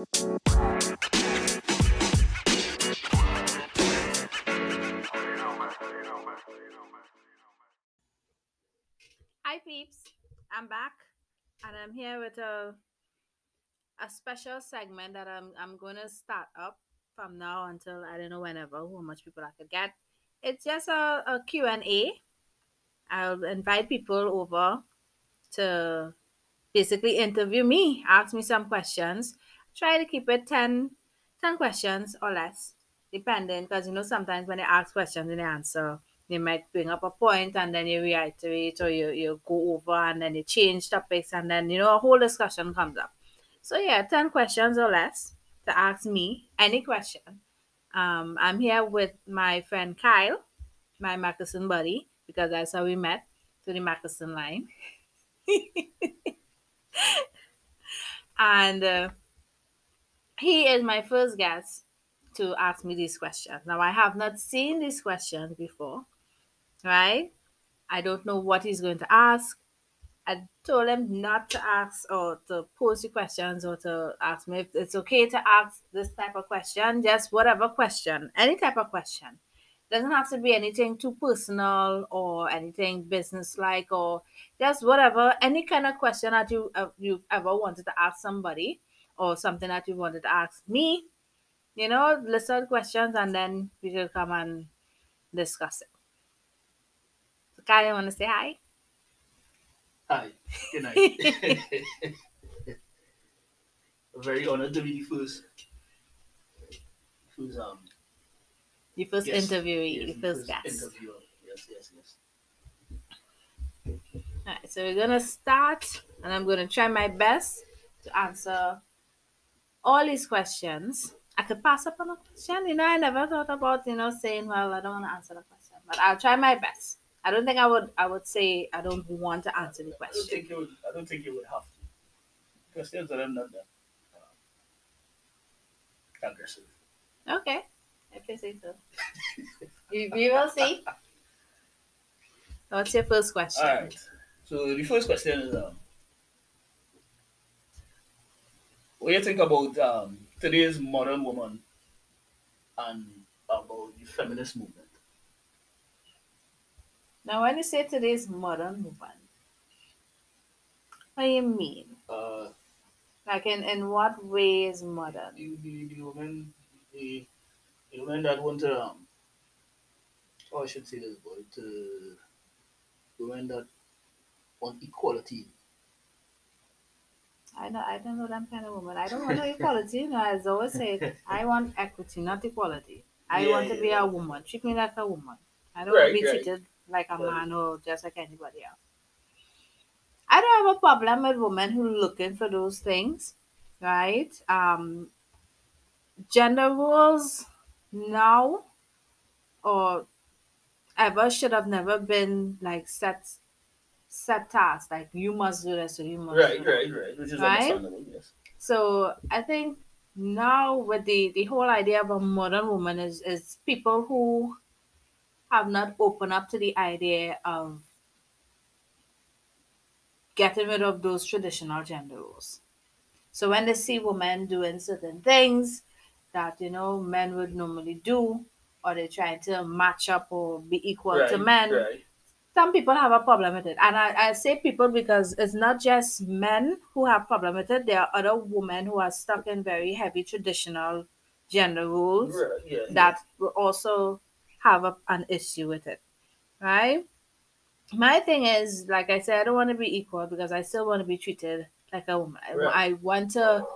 Hi peeps, I'm back and I'm here with a a special segment that I'm I'm gonna start up from now until I don't know whenever how much people I could get. It's just a, a Q&A. I'll invite people over to basically interview me, ask me some questions. Try to keep it 10, 10 questions or less, depending, because you know sometimes when they ask questions and they answer, they might bring up a point and then you reiterate or you, you go over and then you change topics and then you know a whole discussion comes up. So yeah, 10 questions or less to ask me any question. Um, I'm here with my friend Kyle, my Mackerson buddy, because that's how we met through the Mackerson line. and uh, he is my first guest to ask me these questions. Now, I have not seen these questions before, right? I don't know what he's going to ask. I told him not to ask or to pose the questions or to ask me if it's okay to ask this type of question, just whatever question, any type of question. Doesn't have to be anything too personal or anything business like or just whatever, any kind of question that you uh, you ever wanted to ask somebody or something that you wanted to ask me. You know, list out questions and then we will come and discuss it. So, Kyle, want to say hi? Hi, good night. Very honored to be the first, first um, Your first Yes. interviewee, yes, your the first guest. interviewer. Yes, yes, yes. Alright, so we're gonna start, and I'm gonna try my best to answer all these questions. I could pass up on a question. You know, I never thought about you know saying, "Well, I don't want to answer the question," but I'll try my best. I don't think I would. I would say I don't want to answer the question. I don't think you would. I don't think you would have to. Questions are not that uh, aggressive. Okay, if you say so. we, we will see. What's your first question? All right. So the first question is, um, what do you think about um, today's modern woman and about the feminist movement? Now, when you say today's modern woman, what do you mean? Uh, Like, in, in what way is modern? the, the, the women, the, the women that want to, um, oh, I should say this, but uh, women that want equality. I know I don't know that kind of woman. I don't want no equality. You know, as I always say, I want equity, not equality. I Yeah, want to yeah, be yeah. a woman. Treat me like a woman. I don't want to be right. treated like a Right. man or just like anybody else. I don't have a problem with women who looking for those things, right? Um, gender roles now or ever should have never been like set set tasks like you must do this or you must Right, right, right. Which is Right? understandable, yes. So I think now with the the whole idea of a modern woman is is people who have not opened up to the idea of getting rid of those traditional gender roles. So when they see women doing certain things that you know men would normally do, or they're trying to match up or be equal right, to men, Right. Some people have a problem with it and I, I say people because it's not just men who have problem with it there are other women who are stuck in very heavy traditional gender roles Right, yeah, yeah. that will also have a, an issue with it right my thing is like i said i don't want to be equal because i still want to be treated like a woman I- Right. I want to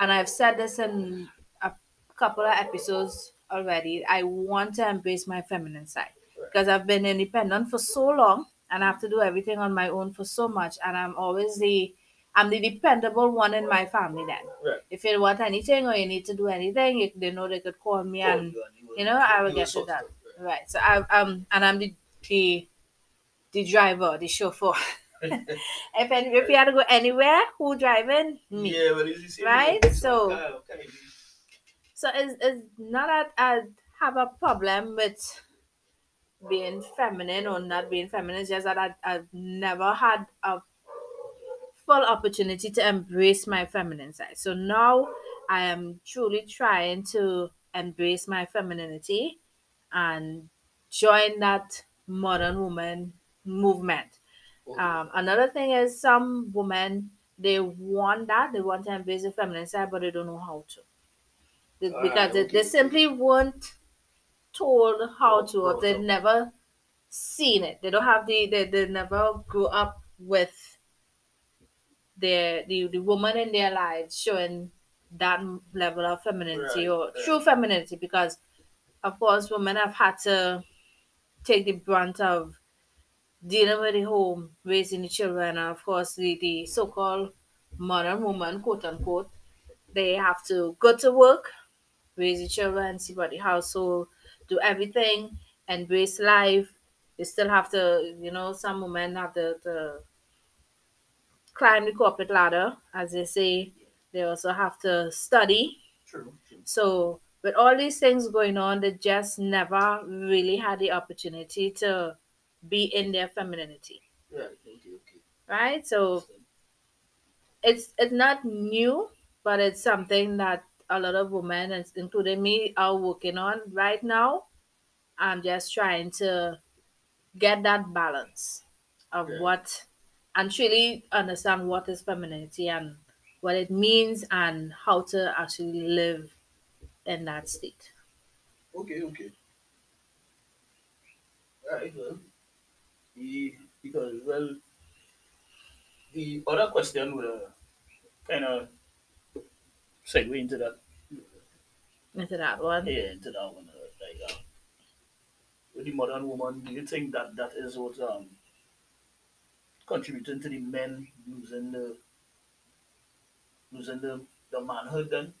and i've said this in a couple of episodes already i want to embrace my feminine side. Because I've been independent for so long and I have to do everything on my own for so much and I'm always the I'm the dependable one in my family then. Right. If you want anything or you need to do anything, you, they know they could call me and you you know, I will get it done. right. right. So I um and I'm the the the driver, the chauffeur. if any, if you had to go anywhere, who driving? Me. Yeah, but see, Right? So- okay. So it's, it's not that I have a problem with being feminine or not being feminine. It's just that I, I've never had a full opportunity to embrace my feminine side. So now I am truly trying to embrace my femininity and join that modern woman movement. Um, another thing is some women they want that they want to embrace the feminine side, but they don't know how to They- because they, they simply weren't told how to, or they've never seen it. They don't have the they, they never grew up with their the, the woman in their lives showing that level of femininity Right, or right. true femininity because of course women have had to take the brunt of dealing with the home, raising the children, and of course the, the so called modern woman, quote unquote, they have to go to work, raise the children, see about the household, do everything, embrace life. They still have to, you know, some women have to, to climb the corporate ladder, as they say. They also have to study. True. true. So, with all these things going on, they just never really had the opportunity to be in their femininity, Right. Okay. Okay. right? So, it's it's not new, but it's something that a lot of women, and including me, are working on right now. I'm just trying to get that balance of Yeah. what and truly understand what is femininity and what it means and how to actually live in that state. Okay, okay. Right, well, the, because, well, the other question would uh, kind of segue into that, Into that one. yeah, into that one. Like, um, with the modern woman, do you think that that is what um, contributing to the men losing the losing the, the manhood then?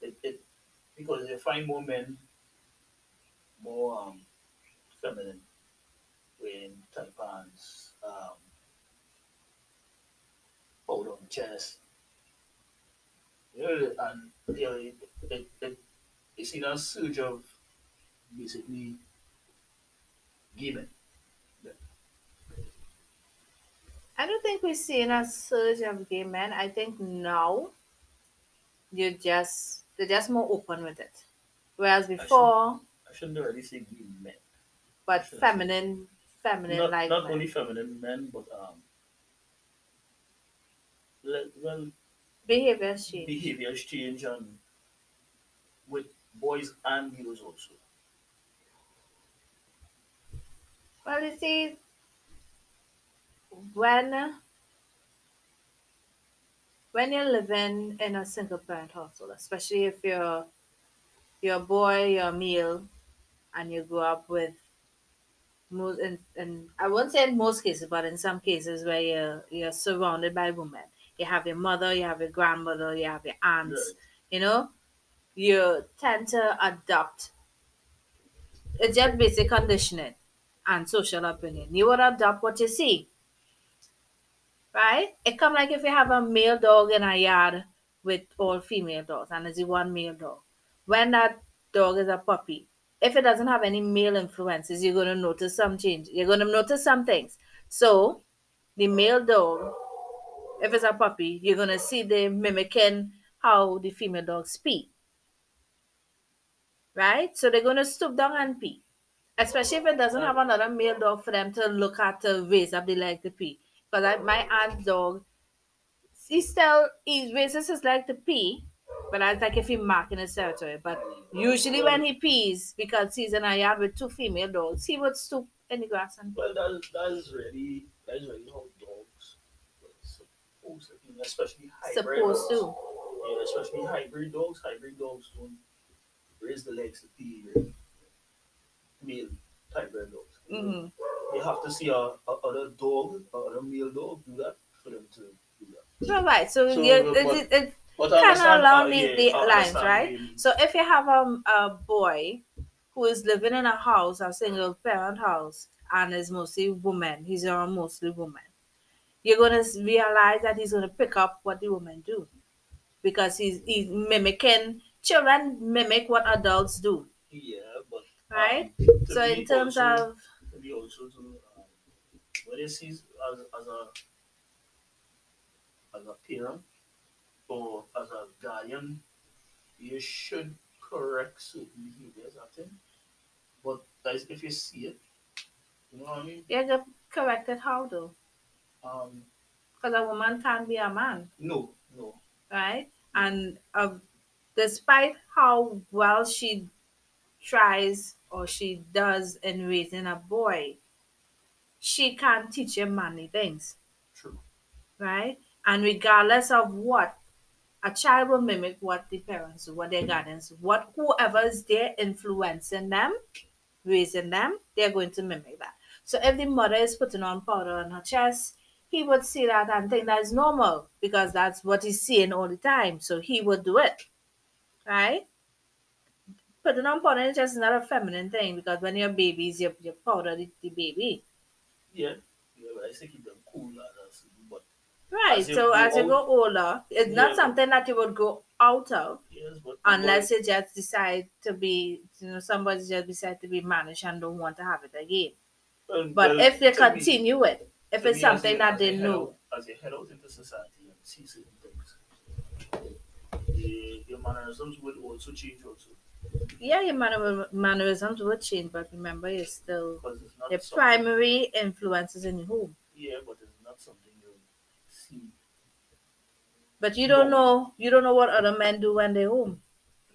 It, it, because they find more men more um, feminine, wearing tight pants, um, powder on chest. You and you know, it, it, it, it's seen a surge of basically gay men. I don't think we're seeing a surge of gay men. I think now you're just they're just more open with it. Whereas before, I shouldn't really say gay men. but feminine feminine Not, like not men. only feminine men, but um, well, behavior change. behaviors change and with boys and girls also. Well, you see, when when you're living in a single parent household, especially if you're you're a boy, you're a male, and you grow up with most, and, and I won't say in most cases, but in some cases where you're you're surrounded by women, you have your mother, you have your grandmother, you have your aunts, Right. you know, you tend to adopt. It's just basic conditioning and social upbringing. You would adopt what you see. Right? It come like if you have a male dog in a yard with all female dogs and there's one male dog. When that dog is a puppy, if it doesn't have any male influences, you're gonna notice some change. You're gonna notice some things. So the male dog, if it's a puppy, you're gonna see them mimicking how the female dogs pee. Right? So they're gonna stoop down and pee. Especially if it doesn't have another male dog for them to look at to raise up the leg to pee. Because I, my aunt's dog, he still he raises his leg to pee, but that's like if he marking his territory. But usually when he pees, because he's in a yard with two female dogs, he would stoop in the grass and pee. Well, that is, that is really that is really dogs are supposed to be, especially hybrid supposed dogs. to. Yeah, especially hybrid dogs. Hybrid dogs don't raise the legs to pee. Male hybrid dogs. hmm They have to see a, a other dog, a other male dog do that for them to do that. Right, so, So, you but- it, it, it kind of along uh, the, yeah, the lines, right? the- So if you have um, a boy who is living in a house, a single parent house, and is mostly woman, he's around mostly woman, you're gonna realize that he's gonna pick up what the women do because he's he's mimicking children mimic what adults do, Yeah, but right? um, so in terms also- of to me also to um, when they see as, as a as a parent or as a guardian, you should correct certain behaviors, I think. But that's if you see it, you know what I mean? Yeah, corrected how though? Um, Because a woman can't be a man, no, no. right? And uh, despite how well she tries or she does in raising a boy, she can't teach him manly things, True. right? And regardless of what, a child will mimic what the parents do, what their guardians what whoever is there influencing them, raising them, they're going to mimic that. So if the mother is putting on powder on her chest, he would see that and think that's normal because that's what he's seeing all the time. So he would do it. Right? Putting on powder on your chest is not a feminine thing because when you're babies, you, you powder the, the baby. Yeah. Yeah, but I think them cool but Right. As so as you old- go older, it's not something that you would go out of yes, unless you just decide to be, you know, somebody just decide to be managed and don't want to have it again. But well, if they to me- continue it, if it's something that they know, as you head out into society and see certain things, the, your mannerisms will also change also yeah, your manner, mannerisms will change, but remember, you're still because it's not the primary influences in your home. Yeah, but it's not something you see. But you don't No. know, you don't know what other men do when they're home.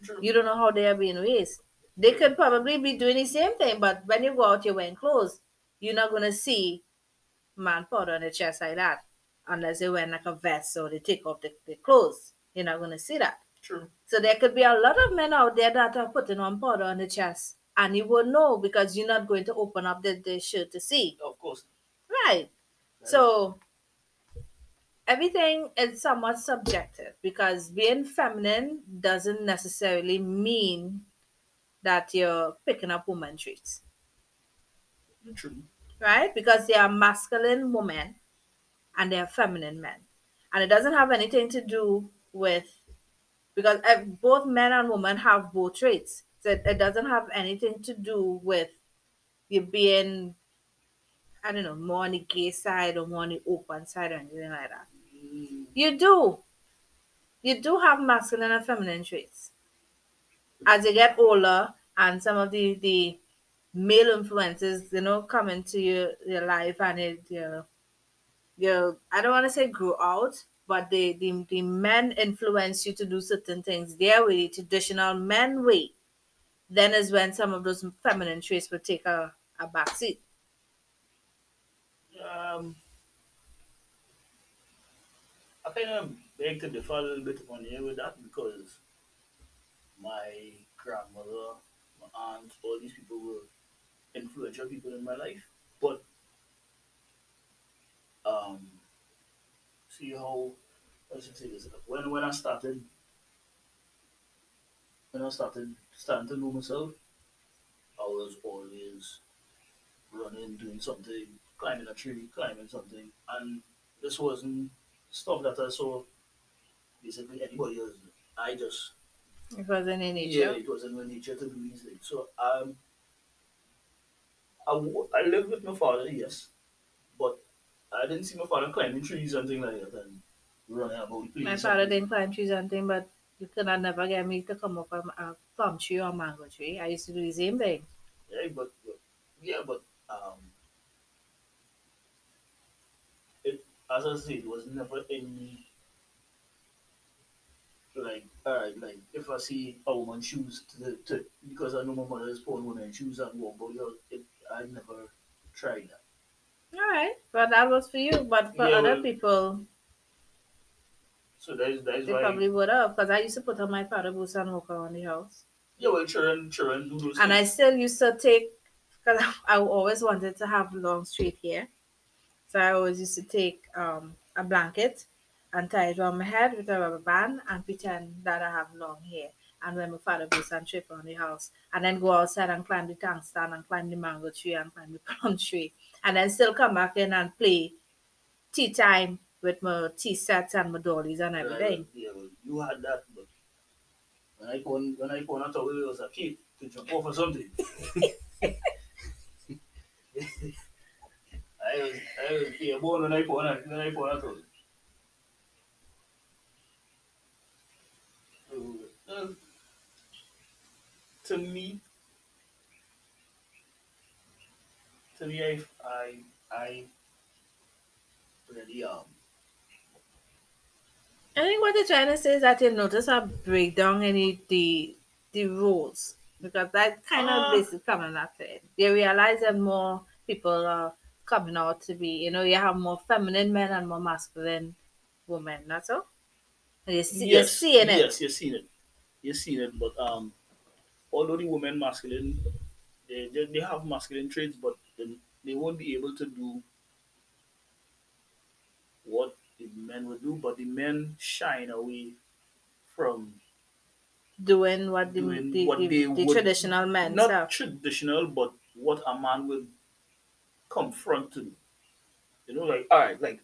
True. You don't know how they are being raised. They could probably be doing the same thing, but when you go out, you're wearing clothes. You're not gonna see man powder on the chest like that, unless they wear like a vest or they take off the, the clothes. You're not gonna see that. True. So there could be a lot of men out there that are putting on powder on the chest, and you won't know because you're not going to open up the, the shirt to see. Of course. Right. So everything is somewhat subjective because being feminine doesn't necessarily mean that you're picking up woman traits, True. Right? Because there are masculine women and there are feminine men. And it doesn't have anything to do with because both men and women have both traits. So it, it doesn't have anything to do with you being I don't know, more on the gay side or more on the open side or anything like that. Mm, You do. You do have masculine and feminine traits. As you get older and some of the, the male influences, you know, come into your, your life and it you you I don't want to say grow out, but the, the the men influence you to do certain things their way, traditional men way. Then is when some of those feminine traits will take a, a back seat. Um, I kind of beg to differ a little bit on here with that because my grandmother, my aunt, all these people were influential people in my life. But um, see how I should say this when when I started when I started starting to know myself, I was always running, doing something, climbing a tree, climbing something, and this wasn't stuff that I saw basically anybody else. I just It wasn't in yeah, it was in nature to do these things. So um, I, I lived with my father, yes, but I didn't see my father climbing trees and things like that and running about the place. My father didn't climb trees and things, but you could not never get me to come up a, a plum tree or mango tree. I used to do the same thing. Yeah, but, but yeah, but um, it as I said, it was never any like alright, like if I see a woman shoes to, to because I know my mother is putting women shoes and walk about your it I never tried that. All right, but that was for you. But for Yeah, other well- people, So that is that is they why probably would have, because I used to put on my powder boots and walk around the house. yeah, well, children, children do those And I still used to take, because I always wanted to have long straight hair. So I always used to take um, a blanket and tie it around my head with a rubber band and pretend that I have long hair. And when my father goes and trip around the house, and then go outside and climb the tank stand and climb the mango tree and climb the plum tree, and then still come back in and play tea time with my tea sets and my dollies and everything. You had that, but when I come, when I go out it was a kid to jump off or something. I was I was yeah, born when I go when I out to me, to me, I, I, I really um. I think what they're trying to say is that you notice a breakdown in the the, the rules because that kind of Uh. basically coming at it. They realize that more people are coming out to be, you know, you have more feminine men and more masculine women. That's all. And you see, you're seeing it. Yes, you're seeing it. You're seeing it, but um, although the women masculine, they, they, they have masculine traits, but they, they won't be able to do what the men would do. But the men shine away from Doing what the, Doing the, what the, the would- traditional men not stuff. traditional, but what a man would confront to do. You know, like all right, like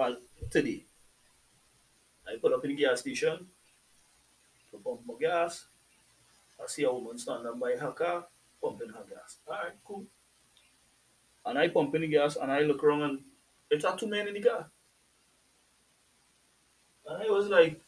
uh, today, I put up in the gas station to pump my gas. I see a woman standing by her car pumping her gas. All right, cool. And I pump in the gas, and I look around, and it's are two men in the car. And I was like,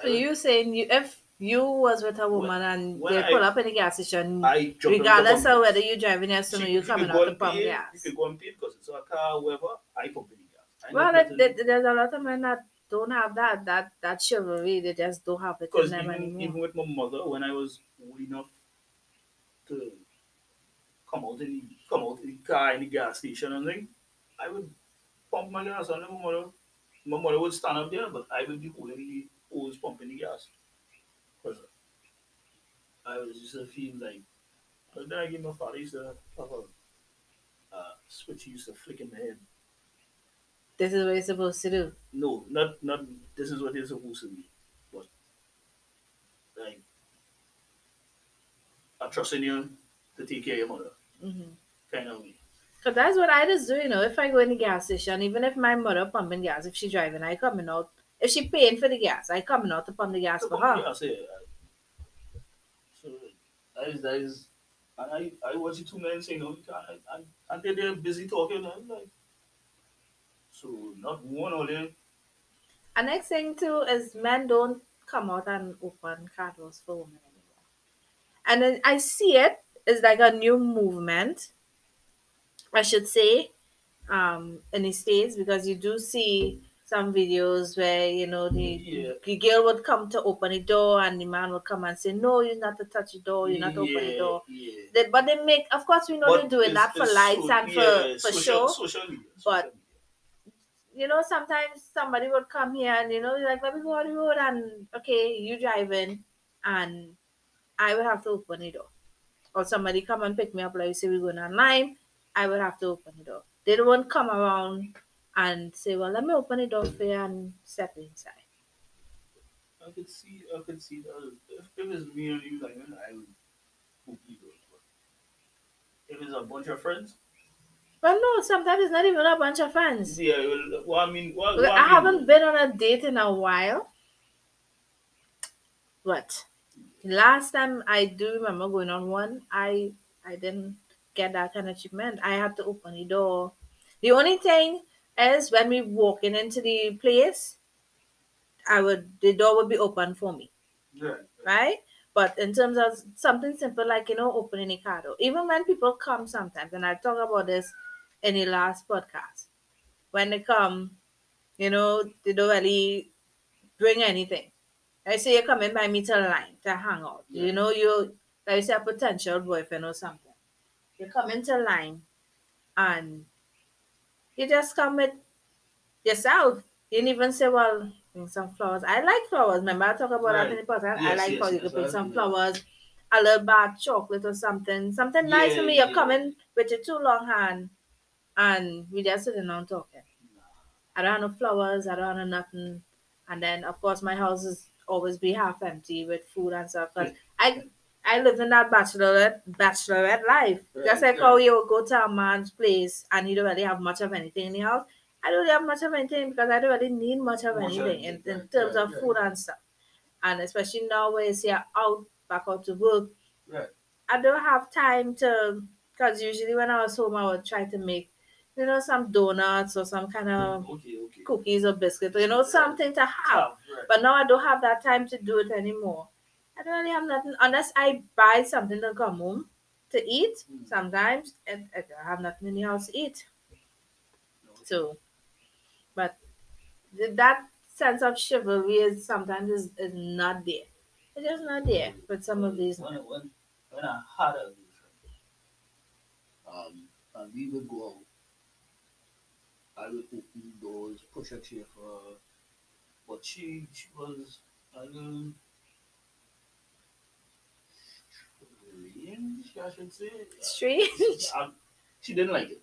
So you saying you if you was with a woman and when they I- pull up in the gas station, I jump in the regardless of whether you're driving your son or She- you're coming out go to and pump pay, gas. You could go and pay because it's a car, whatever. I pump in the gas. I Well, it, there- there's a lot of men that don't have that that that chivalry. They just don't have it in them even, anymore. even with my mother, when I was old enough to come out in the, come out in the car in the gas station and thing, I would pump my gas and my mother, my mother would stand up there, but I would be holding the hose pumping the gas. Because I was just a feel like, but then I give my father used to have a uh, switch he used to flick in my head. This is what you're supposed to do. No, not not. This is what you're supposed to be, but like I trust in you to take care of your mother, Mm-hmm. kind of way. Cause that's what I just do, you know. If I go in the gas station, even if my mother pumping gas, if she driving, I coming out. If she paying for the gas, I coming out to pump the gas for her. Yeah, I say, uh, so that is that is, and I I watch the two men say no, you can't, and and they they're busy talking, and I'm like, so not one of them. And next thing too is men don't come out and open car doors for women anymore. And then I see it as like a new movement, I should say, um, in the States because you do see some videos where, you know, the, Yeah. the girl would come to open the door and the man would come and say, No, you're not to touch the door, you're not to open the door. Yeah. They, but they make, of course, we know But they're doing it's- that for lights so- and for, yeah, for social, show. Social media. but- social media. You know, sometimes somebody would come here and you know, like let me go on the road and okay, you driving and I would have to open the door. Or somebody come and pick me up like say we're going online, I would have to open the door. They don't come around and say, Well, let me open the door for you and step inside. I could see, I could see that. If it was me and you, like, I would hope you do it. But if it's a bunch of friends, Well no, sometimes it's not even a bunch of friends. yeah, well, well I mean, well, Look, well, I mean, haven't been on a date in a while. But last time I do remember going on one, I I didn't get that kind of treatment. I had to open the door. The only thing is when we walking into the place, I would the door would be open for me, Yeah, right? But in terms of something simple like you know opening a car door, even when people come sometimes, and I talk about this in the last podcast, when they come, you know they don't really bring anything. I say you're coming by me to line to hang out. You know you like you say a potential boyfriend or something. You come into line and you just come with yourself. You didn't even say, well, bring some flowers. I like flowers. Remember I talk about that in the podcast? I like yes, flowers. You yes, could bring some flowers, a little bag chocolate or something. Something nice for me. You're yeah. coming with your two long hand and we just sitting down talking. I don't have no flowers, I don't have nothing. And then of course my house is always be half empty with food and stuff. Cause I I live in that bachelorette bachelorette life. Just Right, like how you go to a man's place and you don't really have much of anything in the house. I don't really have much of anything because I don't really need much of Much of anything in, in right, terms right, of food and stuff. And especially now where you're out back out to work. Right. I don't have time to because usually when I was home I would try to make you know, some donuts or some kind of Okay, okay. cookies or biscuits, you know, something to have. Have, right. But now I don't have that time to do it anymore. I don't really have nothing unless I buy something to come home to eat. Mm. Sometimes and I don't have nothing in the house to eat. So, but that sense of chivalry is sometimes is, is not there. It's just not there But some of these. when, when, when I had a girlfriend, um, and we would go out, I would open doors, push a chair for her, but she, she was a little strange, I should say. Strange. I, she didn't like it.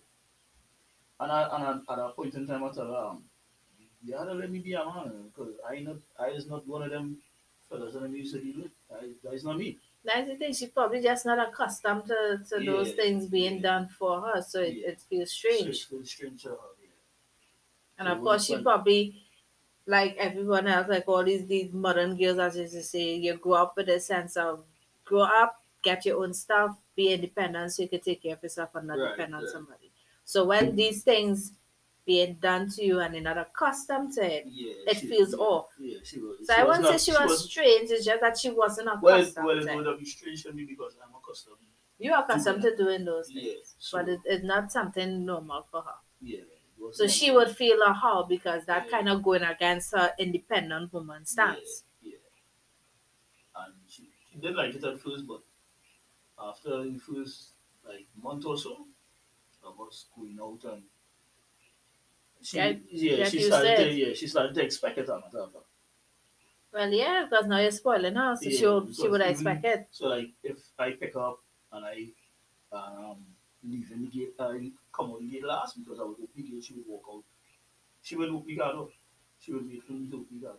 And, I, and I, at a point in time, I told her, um, you gotta let me be a man, because I not, I is not one of them fellas that I'm used to deal with. That is not me. That's the thing. She's probably just not accustomed to, to those things being yeah. done for her, so it, Yeah. it feels So strange. it's still strange to her, yeah. And of course, she probably, like everyone else, like all these these modern girls, as you say, you grow up with a sense of grow up, get your own stuff, be independent, so you can take care of yourself and not Right, depend on right. somebody. So when these things being done to you and you're not accustomed to it, Yeah, it she- feels yeah, off. Yeah, she was. So she I won't say not- she was was- strange. It's just that she wasn't Well, accustomed well, it to it. would be strange for me because I'm accustomed. You're accustomed to doing those things, Yeah, so, but it, it's not something normal for her. yeah. Was So she would feel a how because that Yeah. kind of going against her independent woman stance. Yeah, yeah. And she, she didn't like it at first, but after the first like month or so of us going out and she, yeah, she started to yeah, she started to expect it on her. Well, yeah, because now you're spoiling her, so Yeah, she would, she would even- expect it. So like if I pick up and I um leave in the gate, I come out the last because I open the gate, she would walk out. She would the car door. She would for me open the car.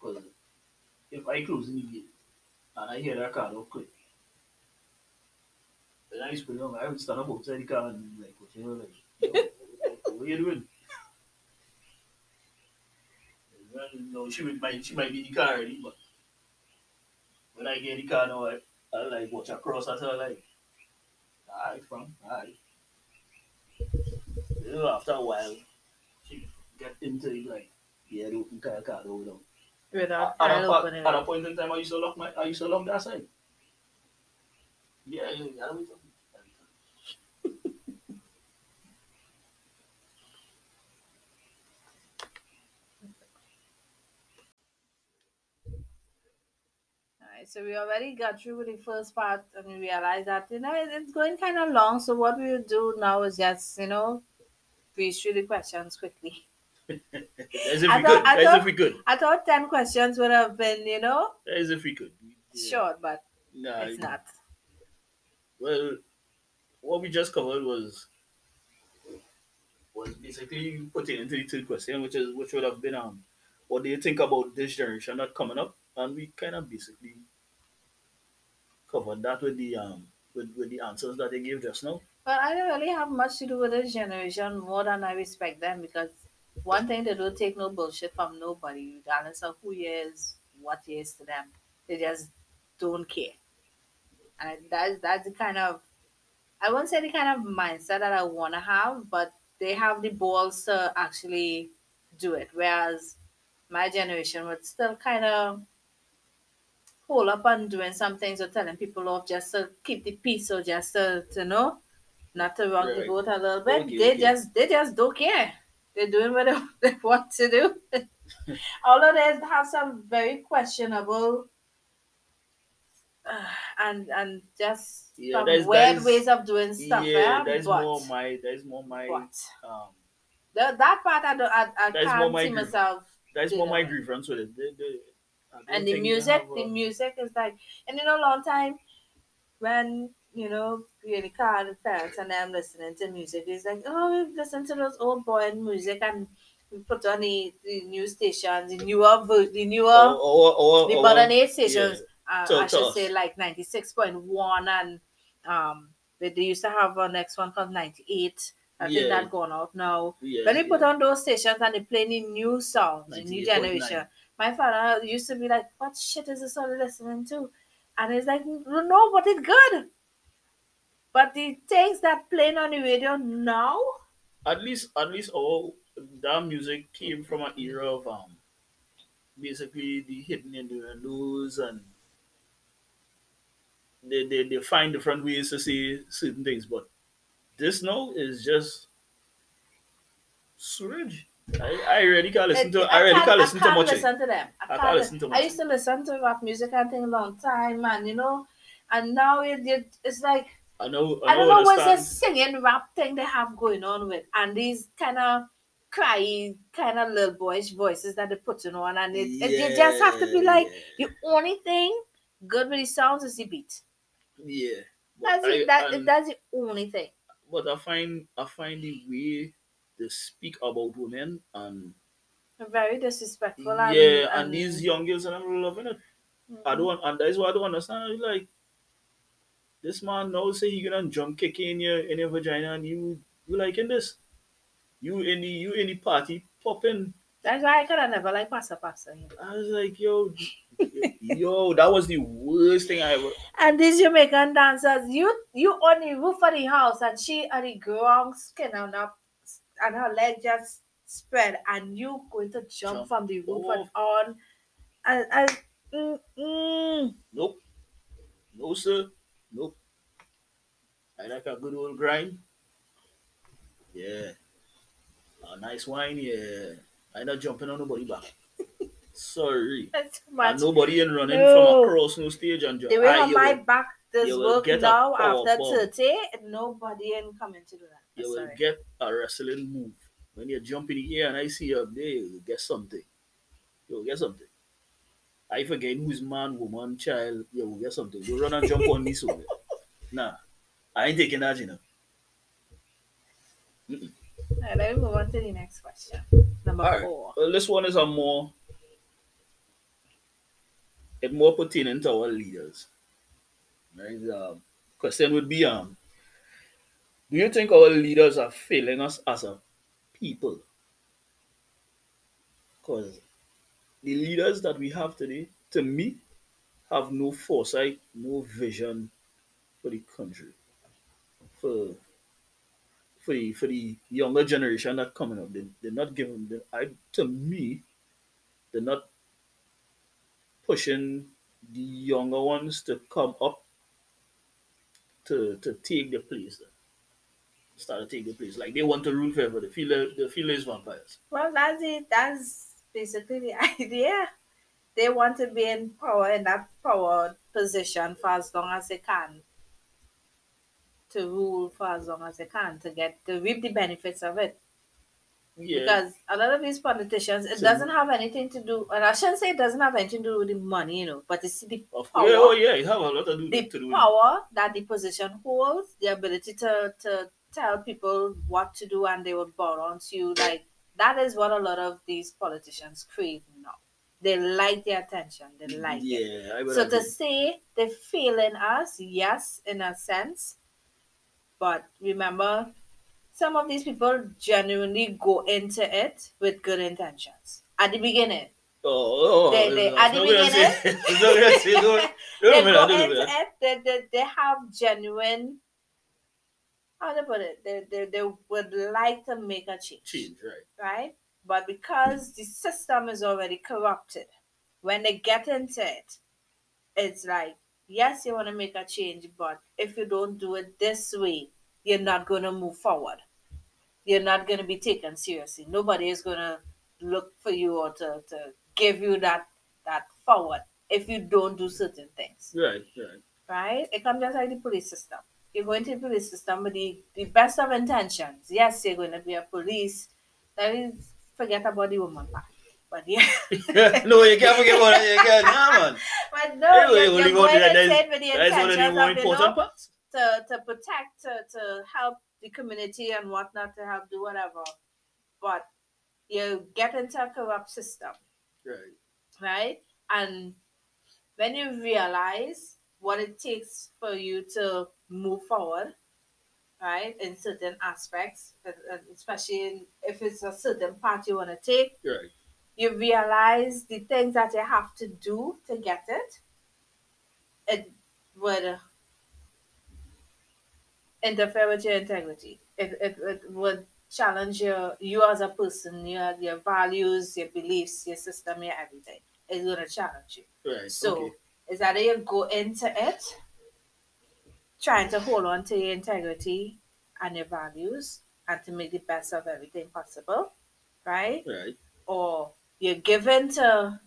Because if I close the gate and I hear that car door click, then I used to know I would stand up outside the car and be like, you know, like, what, what you doing? You she would might she might be in the car already, but when I get in the car now, I, I like watch across at her like, alright, fam, alright. You know, after a while, she get into like, yeah, the open car car door down. Without At, trying a, at, at a point in time, I used to lock my, I used to lock that side. Yeah, yeah, yeah. Alright, so we already got through with the first part and we realized that, you know, it's going kind of long. So what we will do now is just, you know, breeze through the questions quickly. As if I we thought- could. I As thought- if we could. I thought 10 questions would have been, you know, As if we could. Yeah. short, but Nah, it's not. Well, what we just covered was was basically putting into the third question, which is which would have been um, what do you think about this generation not coming up? And we kind of basically covered that with the um with, with the answers that they gave just now. But I don't really have much to do with this generation more than I respect them because one thing they don't take no bullshit from nobody, regardless of who he is, what he is to them. They just don't care. And that's that's the kind of I won't say the kind of mindset that I wanna have, but they have the balls to actually do it. Whereas my generation would still kind hold up on doing some things or telling people off just to keep the peace or just to, to know not to rock the boat a little bit. Okay, they okay. just they just don't care. They're doing what they, they want to do. Although they have some very questionable uh, and and just Yeah, some there's- weird there's- ways of doing stuff. yeah, eh? there's but, more my there's more my but um the, that part I don't I, I can't my see myself there's You more my grievance with it. They, they, and the music the music is like and you know long time when you know you're in the car and the parents and them listening to music it's like oh we listen to those old boy music and we put on the, the new stations the newer the newer or, or, or, the modern age stations. Uh, To- I should say like 96.1 and um they, they used to have a next one called 98 I think Yeah. that gone out now. Yeah, when we put on those stations and they play the new songs, the new 98.9. generation, my father used to be like, "What shit is this all listening to?" And it's like, "No, but it's good." But the things that playing on the radio now, At least, at least, all that music came from an era of um, basically the hidden innuendos and they, they they find different ways to say certain things. But this now is just sewage. I, I really can't listen to. it- I really can't- can't listen to can't much. eh. listen to them. I, I can't, can't listen to I used to listen to rap music and thing a long time, and you know, and now it, it it's like I know. I I, don't know. what's this singing rap thing they have going on with, and these kind of cryy, kind of little boyish voices that they're putting on, and it, it, you just have to be like, the only thing good with the sounds is the beat. yeah. That's I- it. That, that's the only thing. but I find I find the way they speak about women and Very disrespectful. and, yeah, and, these young girls and I'm loving it. I Mhm. don't and that's why I don't understand. Like this man now say he gonna jump kick in your in your vagina and you you liking this. You in the you in the party popping. That's why I could have never like passa. You? I was like, yo, yo, that was the worst thing I ever And these Jamaican dancers, you you on the roof of the house and she on the ground skin on up and her leg just spread and you going to jump, Jump from the roof and on and, and mm, mm. Nope. No sir. Nope. I like a good old grind. Yeah. A nice wine, yeah. I not jumping on nobody back. Sorry. And nobody in running No. from across no stage and jump. The way Ah, my back this work now after bomb. 30, nobody ain't coming to do that. You will Sorry. get a wrestling move. When you jump in the air and I see you up there, you get something. You will get something. I forget who's man, woman, child, you will get something. You run and jump on me so. Nah. I ain't taking that, you know. Alright, let me move on to the next question. Number four. Well, this one is a more it more pertaining to our leaders. Right? Um, question would be um do you think our leaders are failing us as a people? Because the leaders that we have today, to me, have no foresight, no vision for the country. For for the for the younger generation that coming up. They they're not giving them I to me, they're not pushing the younger ones to come up to to take the place. Start to take the place. Like they want to rule forever. They feel like- they feel as vampires. Well, that's it. That's basically the idea. They want to be in power in that power position for as long as they can. To rule for as long as they can to get to reap the benefits of it. Yeah. Because a lot of these politicians, it So- doesn't have anything to do, and I shouldn't say it doesn't have anything to do with the money, you know, but it's the Of power. yeah, oh yeah, it have a lot to do, the to do power that the position holds, the ability to, to tell people what to do and they will bow down to you. Like that is what a lot of these politicians crave now. They like the attention. They like it. Yeah, I So agree. to say they're failing us, yes, in a sense. But remember, some of these people genuinely go into it with good intentions at the beginning. Oh, oh, They- oh, they- no, at the beginning- say- no, no, say, no, no, they have go How to put it? They, they, they would like to make a change, Change, right? right? But because the system is already corrupted, when they get into it, it's like, yes, you want to make a change, but if you don't do it this way, you're not going to move forward. You're not going to be taken seriously. Nobody is going to look for you or to, to give you that that forward if you don't do certain things Right, right. right? It comes just like the police system. You're going to the police system with the, the best of intentions. Yes, you're going to be a police. Let me forget about the woman part. But yeah, no, you can't forget about that. You can't, yeah, man. but no, Anyway, you're, you're going that- into it with the That is one of the intentions of, you know, to, to protect, to, to help the community and whatnot, to help do whatever. But you get into a corrupt system Right. right? And when you realize what it takes for you to move forward, right, in certain aspects, especially in, if it's a certain path you want to take, Right. you realize the things that you have to do to get it. It would interfere with your integrity. If, if it would challenge your you as a person, your your values, your beliefs, your system, your everything. It's gonna challenge you. Right. So okay. Is that you go into it trying to hold on to your integrity and your values and to make the best of everything possible, right? Right. Or you're given to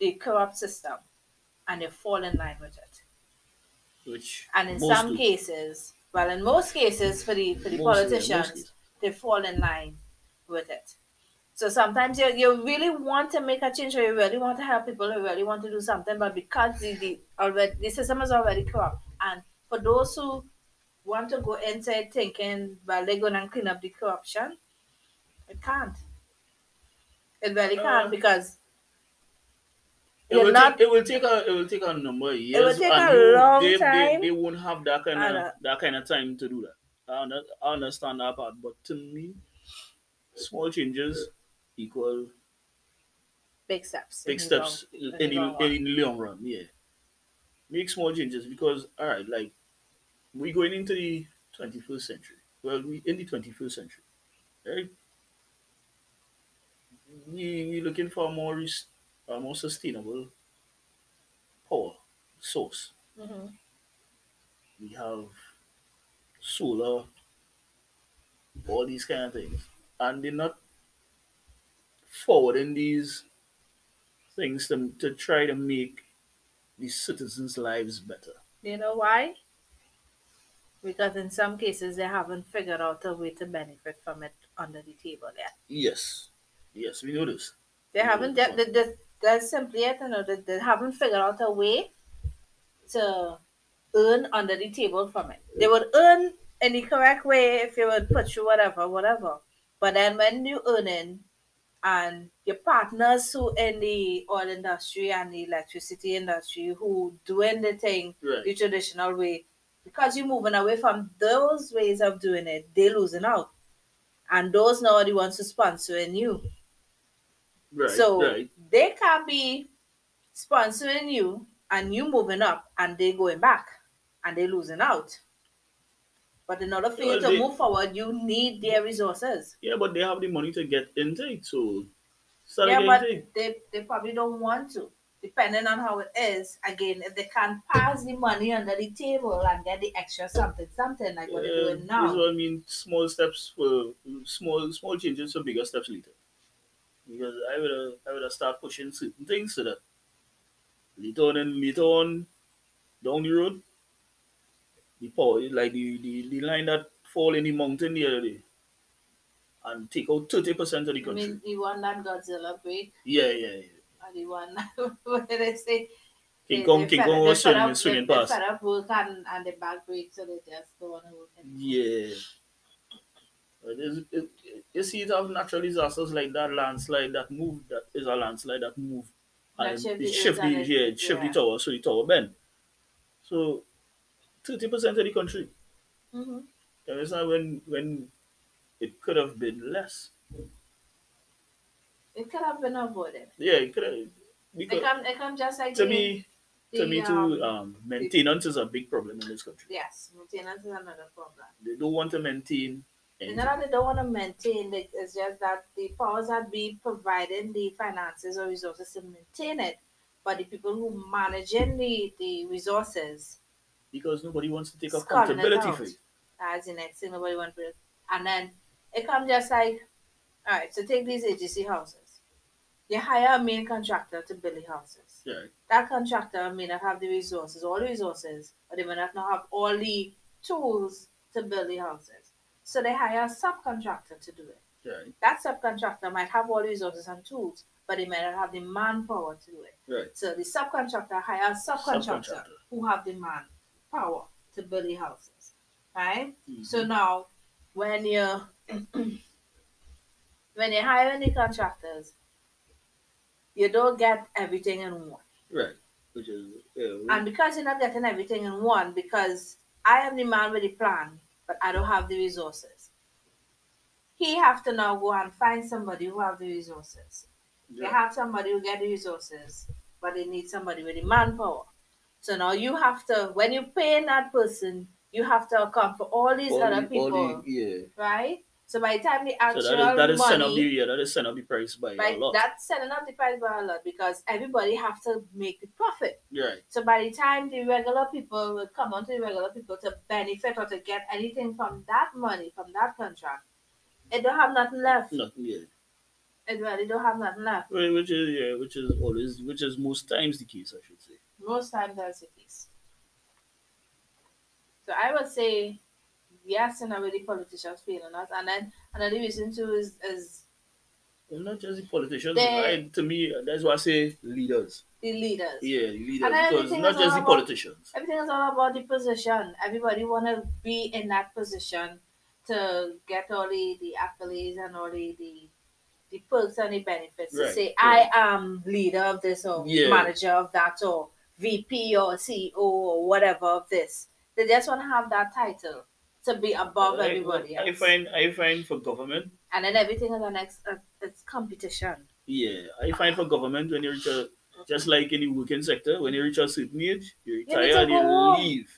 the corrupt system and you fall in line with it. Which And in some do. cases, well, in most cases for the for the Most, politicians, they fall in line with it. So sometimes you, you really want to make a change or you really want to help people, you really want to do something, but because the, the already the system is already corrupt. And for those who want to go inside thinking, well, they're gonna clean up the corruption, it can't. It really can't Uh, because It will, not take, it will take a it will take a number of years. will take and a long they, time. They, they won't have that kind of uh, that kind of time to do that. I understand that part, but to me, small changes equal big steps. big in the long- steps in in, long run. in the long run. Yeah, make small changes because all right, like we're going into the twenty first century. Well, we in the twenty first century, right? We we looking for a more a more sustainable power source. Mhm. we have solar, all these kind of things, and they're not forwarding these things to, to try to make the citizens' lives better. You know why? Because in some cases they haven't figured out a way to benefit from it under the table yet. Yes, yes, we know this. They Yeah, haven't. that's That, that, that's simply it. You know, they, they haven't figured out a way to earn under the table from it. They would earn in the correct way if you would put you whatever, whatever. But then when you earning and your partners who in the oil industry and the electricity industry who doing the thing the traditional way, because you're moving away from those ways of doing it, they're losing out. And those now are the ones who sponsoring you. right, so right. they can't be sponsoring you and you moving up and they going back and they losing out. But in order for you Well, to they- move forward, you need their resources. Yeah, but they have the money to get into it, so start yeah, but they, they probably don't want to. Depending on how it is, again, if they can pass the money under the table and get the extra something, something like what they're doing um, This now. what I mean. Small steps for small small changes for bigger steps later. Because I would have I would have start pushing certain things so that later on and later on down the road, the power like the, the, the line that fall in the mountain the other day and take out thirty percent of the I country. mean, you want that Godzilla break, yeah, yeah, yeah. or the one what did they say? King Kong, King Kong was fed swimming, up- swimming they, past. They up work and, and the back break, so they just don't want to work anymore. Yeah. It is, it, you see, it have natural disasters like that landslide that move, that is a landslide that move. That And shift it the shift the, and yeah, it shift yeah. the tower, so the tower bend. So, 30% of the country. Mm-hmm. You understand when, when it could have been less. It could have been avoided. Yeah, it could have. It Because come, it come just like to the- me, to me um, too, um, maintenance is a big problem in this country. Yes, maintenance is another problem. They don't want to maintain. Anything. not that they don't want to maintain it's just that the powers that be providing the finances or resources to maintain it, but the people who managing the, the resources, Because nobody wants to take accountability for it. as the next thing nobody wants to and then it comes just like all right, so take these agency houses. You hire a main contractor to build the houses. Yeah. That contractor may not have the resources, all the resources, or they may not have all the tools to build the houses. So they hire a subcontractor to do it. Right. That subcontractor might have all the resources and tools, but they may not have the manpower to do it. Right. So the subcontractor hires a subcontractor Subcontractor. who have the manpower to build houses. Right? Mhm. So now when you when you hire any contractors, you don't get everything in one. Right. Which is yeah, And because you're not getting everything in one, because I am the man with the plan, but I don't have the resources. He have to now go and find somebody who have the resources. They have somebody who get the resources, but they need somebody with the manpower. So now you have to, when you're paying that person, you have to account for all these All other the- people, the- yeah. right? So by the time the So actual that is that is send up the money, yeah, that is send up the price by by a lot. that's setting up the price by a lot because everybody have to make the profit. right. So by the time the regular people will come onto the regular people to benefit or to get anything from that money, from that contract, it don't have nothing left. Nothing yeah. It really don't have nothing left. Well, Which is yeah, which is always which is most times the case, I should say. Most times that's the case. So I would say yes, in a way the politicians failing us. And then another reason too is is Well, not just the politicians. They- I, to me, that's why I say leaders. the leaders. Yeah, the leaders. Because not just the about- politicians. Everything is all about the position. Everybody wanna be in that position to get all the, the accolades and all the, the the perks and the benefits. To say right. I am leader of this or Yeah. manager of that or VP or CEO or whatever of this. They just wanna have that title to be above I- everybody else. I find I find for government, and then everything is an ex uh, it's competition. yeah, I find for government when you reach a just like in the working sector, when you reach a certain age, you to retire and go home. leave.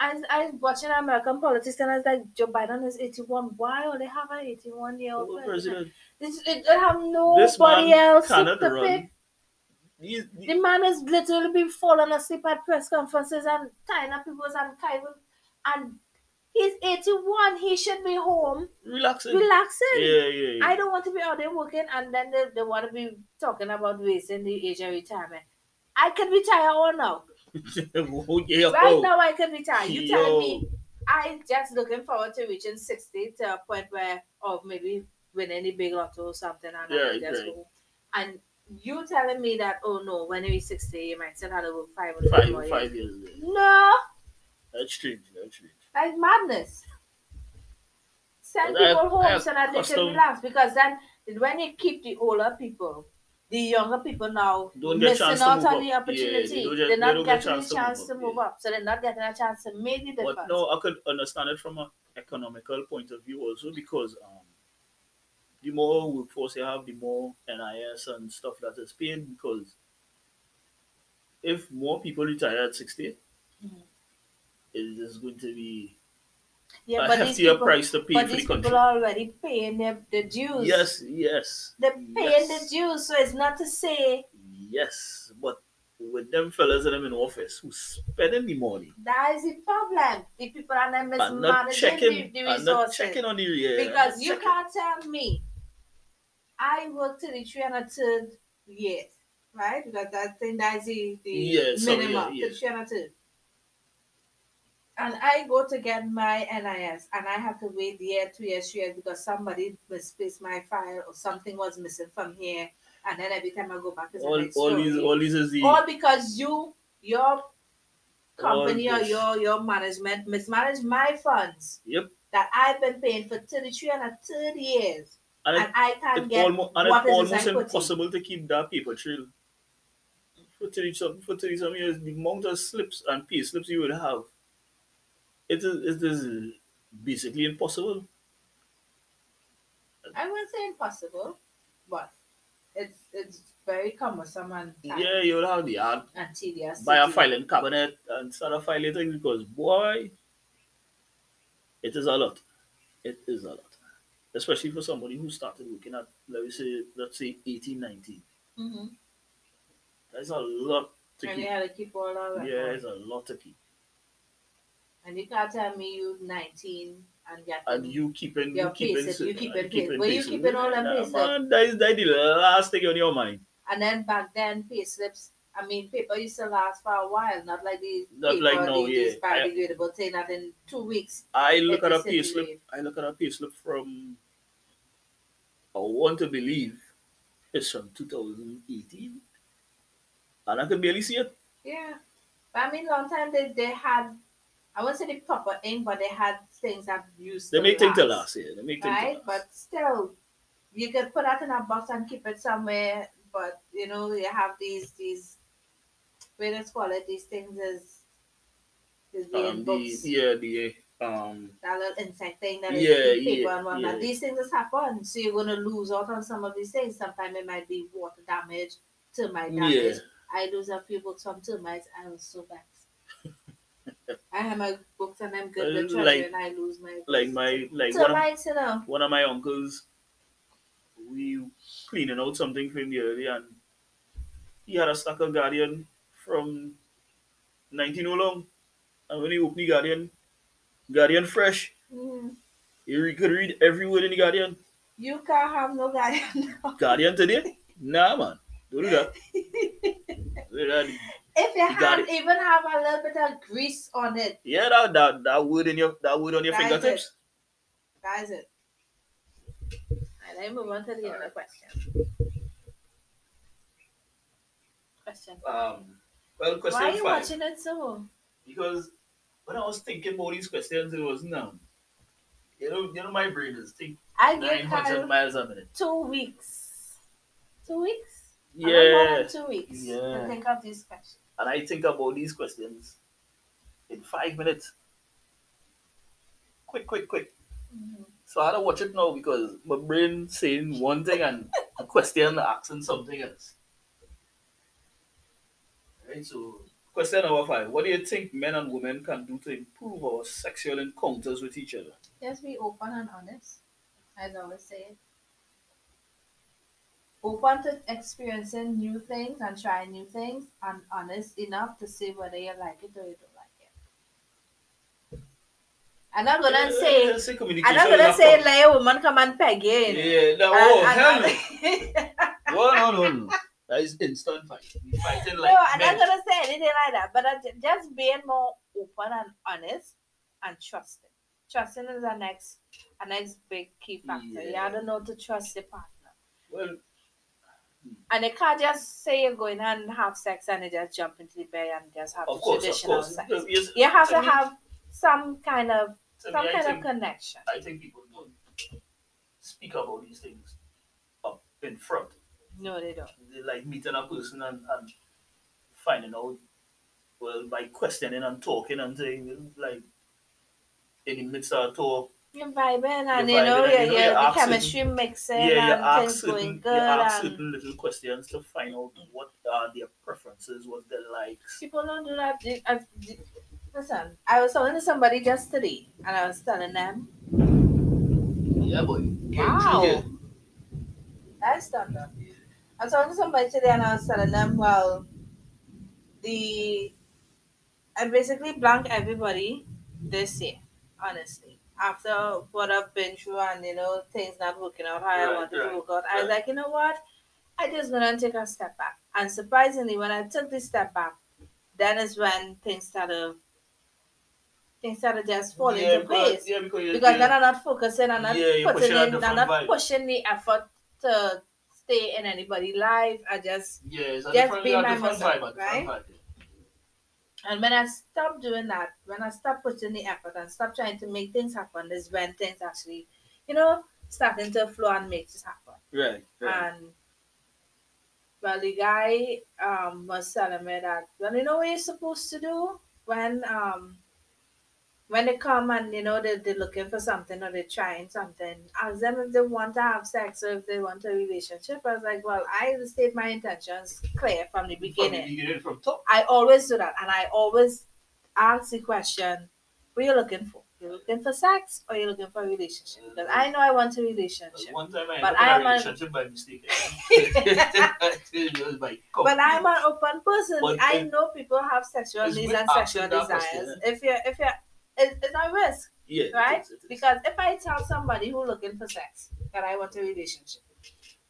I I was watching American politics and I was like, Joe Biden is eighty one. Why only have an eighty one year old Oh, president? president, This, it, have nobody else cannot to run. pick. He's, The man has literally been falling asleep at press conferences and tying up people's and kind and he's eighty one. He should be home relaxing. relaxing. Yeah, yeah, yeah. I don't want to be out there working and then they, they want to be talking about wasting the age of retirement. I can retire all now. oh, yeah, Right oh. now, I can retire. You tell me I'm just looking forward to reaching 60 to a point where, or maybe winning any big lotto or something, and I Right, can just right. go. And you telling me that, oh no, when you reach 60, you might still have to work five or Five, more five years. years. No, That's strange. That's strange. that's madness. Send people home so that they can relax because then when you keep the older people, the younger people now Don't get missing out on the Yeah, opportunity. they don't they get- are they not get getting chance to move chance to move yeah. up, so they're not getting a chance to make the difference. But no, I could understand it from an economical point of view also because um, the more workforce you have, the more NIS and stuff that is paid because if more people retire at 60, Mhm. it is going to be Yeah, a but heftier people, price to pay but for the country. people are already paying their, the dues. Yes, yes, They're paying yes. the dues, so it's not to say yes. But with them fellas and them in office who spending the money that is the problem. The people are not and not mismanaging checking, the, the and not checking on the yeah, because you checking. can't tell me I worked to the 303rd year, right? Because I think that's the, the Yeah, oh, so, yeah, minimum, yeah. the 303rd. And I go to get my NIS and I have to wait year, two years, three years because somebody misplaced my file or something was missing from here. And then every time I go back, it's a all, all these all these is the all because you, your company or your your management mismanaged my funds yep that I've been paying for 33 and 30 years, and and it, I can't it get almost and what it's almost impossible to keep that paper trail for 30 some for 30 some years the amount of slips and pay slips you would have it is it is basically impossible. I wouldn't say impossible, but it's it's very cumbersome and time yeah you would have the hard and tedious. to buy a filing cabinet and start a filing thing because boy it is a lot. It is a lot especially for somebody who started working at let me say let's say 18 19 Mhm. that's a lot to And keep you had to keep all that. yeah it's a lot to keep And you can't tell me you 19 and get and you keeping you Your keeping payslip, you uh, keeping pay- keeping were you keeping all them Nah, man, that is that is the last thing on your mind and then back then pay slips. I mean, paper used to last for a while, not like the Not paper, like now, the, yeah. biodegradable thing that in two weeks. I look at a Every slip. I look at a payslip from I want to believe it's from 2018 and I can barely see it Yeah. But I mean, long time they, they had, I won't say the proper ink, but they had things that used they make things to last, last yeah they make things Right? last But still, you could put that in a box and keep it somewhere. But, you know, you have these, these, what let's call it, these things is, is being um, the yeah the um that little insect thing that is Yeah, paper yeah, and whatnot. yeah. These things just happen. So you're gonna lose out on some of these things. Sometimes it might be water damage, termite damage. Yeah. I lose a few books from termites. I was so bad. I have my books and I'm good Uh, with treasure like- and I lose my like my like one of, you know. one of my uncles, we cleaning out something for him the day, and he had a stack of Guardian from 19 oh long. And when he opened the Guardian, Guardian fresh, Mm. he re- could read every word in the Guardian. You can't have no guardian now. Guardian today? Nah, man. Don't do that. Don't that. If your You got hand even have a little bit of grease on it, Yeah, that, that that word in your that word on your That is fingertips. that is it. And then move on to the other question. Question. Um, well, question Why are you five. watching it so? Because when I was thinking about these questions, it was um, you know, you know, my brain is think I 900 Kyle miles a minute. two weeks. Two weeks? I don't know, Yeah, two weeks to Yeah. think of these questions. and I think about these questions in five minutes. Quick, quick, quick. Mhm. So I had to watch it now because my brain saying one thing and the question asking something else. Right, so question number five. What do you think men and women can do to improve our sexual encounters with each other? Just be open and honest. As I always say. Open to experiencing new things and trying new things and honest enough to say whether you like it or you don't like it. I'm not gonna Yeah, say yeah, say I'm not gonna say pro- like a woman come and peg you in. Yeah, no, And- oh, and- hell no. and- No, no, no, no. That is instant fight. We fighting like no, I'm men. not gonna say anything like that. But just being more open and honest and trusting. Trusting is the next, a next big key factor. You Yeah. have to know to trust the partner, Well, hmm. and you can't just say you're going and have sex and you just jump into the bed and just have course, traditional sex. Yes, You have to me- have some kind of to me, some kind think, of connection. I think people don't speak about these things up in front. No, they don't. They like meeting a person and, and finding out, well, by questioning and talking and saying, like, in the midst of a talk, You're vibing and You're you know, vibing and you're, you know you're, you're the asking- chemistry mixing yeah, you and ask things certain, going you ask and certain little questions to find out what are their preferences, what they like. People don't do that. They- I- uh, they- Listen, I was talking to somebody just today, and I was telling them, Yeah, boy. "Wow, that's done done." I was talking to somebody today, and I was telling them, "Well, the I basically blanked everybody this year, honestly. After what I've been through, and you know things not working out how I Right, wanted right, to work out, I was like, you know what? I just gonna take a step back. And surprisingly, when I took this step back, then is when things started things started just falling yeah, into because, place. Yeah, because, Because then I'm not focusing, I'm not Yeah, putting in, I'm not vibe. pushing the effort to stay in anybody's life. I just yeah, it's a just be my different myself, vibe, a different right? vibe. and when I stop doing that, when I stop putting the effort and stop trying to make things happen, is when things actually, you know, starting to flow and make this happen. Right, right. And well, the guy um was telling me that well, you know what you're supposed to do when um when they come and you know they they're looking for something or they're trying something, ask them if they want to have sex or if they want a relationship. I was like, well, I state my intentions clear from the From the beginning. beginning, from top. I always do that, and I always ask the question, "What are you looking for? You looking for sex or you looking for a relationship?" Because I know I want a relationship. One time I But I am a relationship by mistake. it was by But I'm an open person. But I know people have sexual needs and sexual desires. question, If you're, if you're, it, it's a risk, yeah, right? is, it is. Because if I tell somebody who looking for sex that I want a relationship,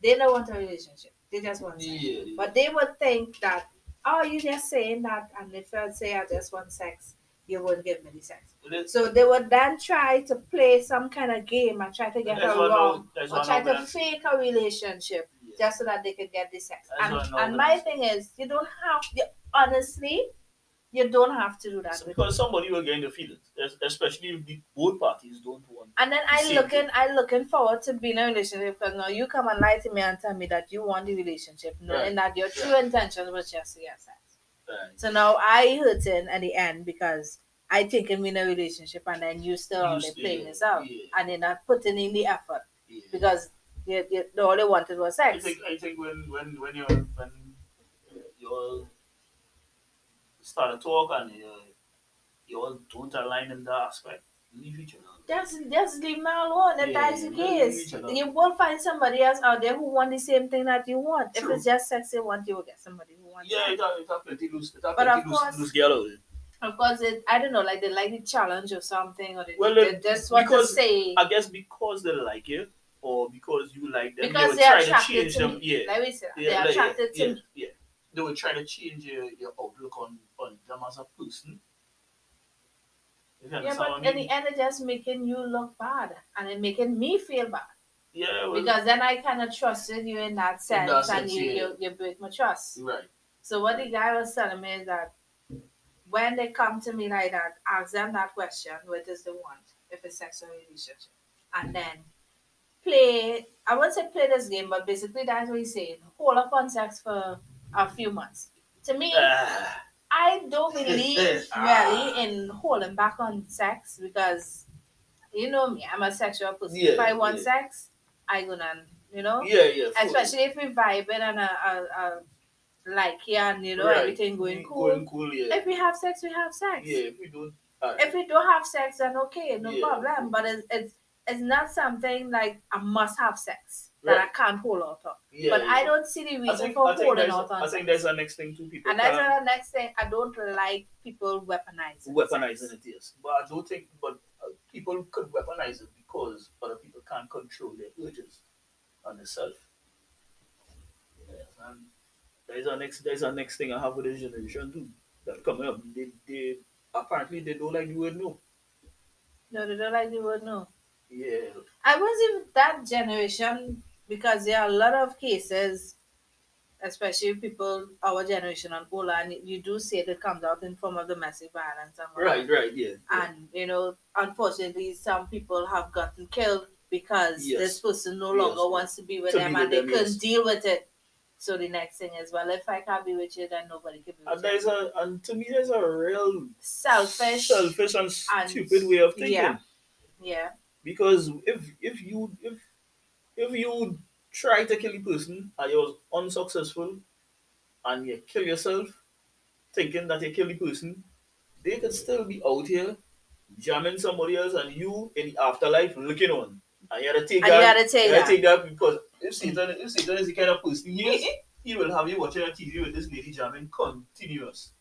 they don't want a relationship. They just want sex. yeah, But they would think that, oh, you just saying that, and if I say I just want sex, you won't give me the sex. So they would then try to play some kind of game and try to get her wrong or try to them. fake a relationship Yeah. just so that they could get the sex. That's And, and my thing is, you don't have, you, honestly, you don't have to do that. So because somebody will get in the feelings, especially if the both parties don't want. and then I looking. I looking forward to being in a relationship because now you come and lie to me and tell me that you want the relationship, knowing Right. that your true intention was just to get sex. Right. So now I hurting at the end because I think I'm in a relationship and then you still You only still- playing this out yeah. and you're not putting in the effort Yeah. because you, you, all they wanted was I sex. think I think when when when you're when you all start to talk and you you all don't align in that aspect, leave each other. Just, just leave me alone. If Yeah, that's the you case, you will find somebody else out there who want the same thing that you want. True. If it's just sex you want, you will get somebody who wants. Yeah, it. it have, it have plenty loose, it have But of loose, course- loose out. Of course, it, I don't know, like they like the challenge or something, or they, Well, they it- just want to say I guess because they like you, or because you like them, because they will try to attracted change to them. me. Yeah, me say that. yeah, they're like, attracted yeah, to yeah, me. yeah. They will try to change your, your outlook on, them as a person. Yeah, but in I mean? the end, it's just making you look bad and it making me feel bad Yeah, well, because then I kind of trusted you in that sense, that and sense, you, yeah. you you break my trust. right. So what the guy was telling me is that when they come to me like that, ask them that question, what does they want, if it's sexual relationship, and then play. I won't say play this game, but basically that's what he's saying. Hold up on sex for a few months. To me, Ah, I don't believe Ah. really in holding back on sex because you know me, I'm a sexual person. Yeah, if I want yeah. sex, I gonna you know. yeah, yeah. Especially if we vibing and a, a, a like yeah, and you know right. everything going We- cool. Going cool, yeah. If we have sex, we have sex. yeah, if we don't. Uh, If we don't have sex, then okay, no Yeah. problem. But it's, it's it's not something like I must have sex that Right. I can't hold out of. yeah, but yeah. I don't see the reason think, for holding out on I think there's the next thing to People and that's the next thing. I don't like people weaponizing. weaponizing it, yes. But I don't think, but uh, people could weaponize it because other people can't control their urges on themselves. Yes, and there's our next, there's our next thing I have with this generation too. That coming up, they, they apparently they don't like the word no. No, they don't like the word no. Yeah, I was in that generation because there are a lot of cases, especially people our generation and older, and you do see it, it comes out in form of domestic violence and right, right, yeah. And you know, unfortunately, some people have gotten killed because Yes. this person no Yes. longer wants to be with To them be and with they them, couldn't yes. deal with it. So the next thing is, well, if I can't be with you, then nobody can be And with there's you. a, and to me, there's a real Selfish. selfish and, and- stupid way of thinking. yeah. Yeah. Because if if you if if you try to kill a person and you're unsuccessful and you kill yourself thinking that you kill the person, they could still be out here jamming somebody else and you in the afterlife looking on. And you gotta take And you that. gotta take you gotta that. take that because if Satan if Satan is the kind of person he is, he will have you watching a TV with this lady jamming continuous.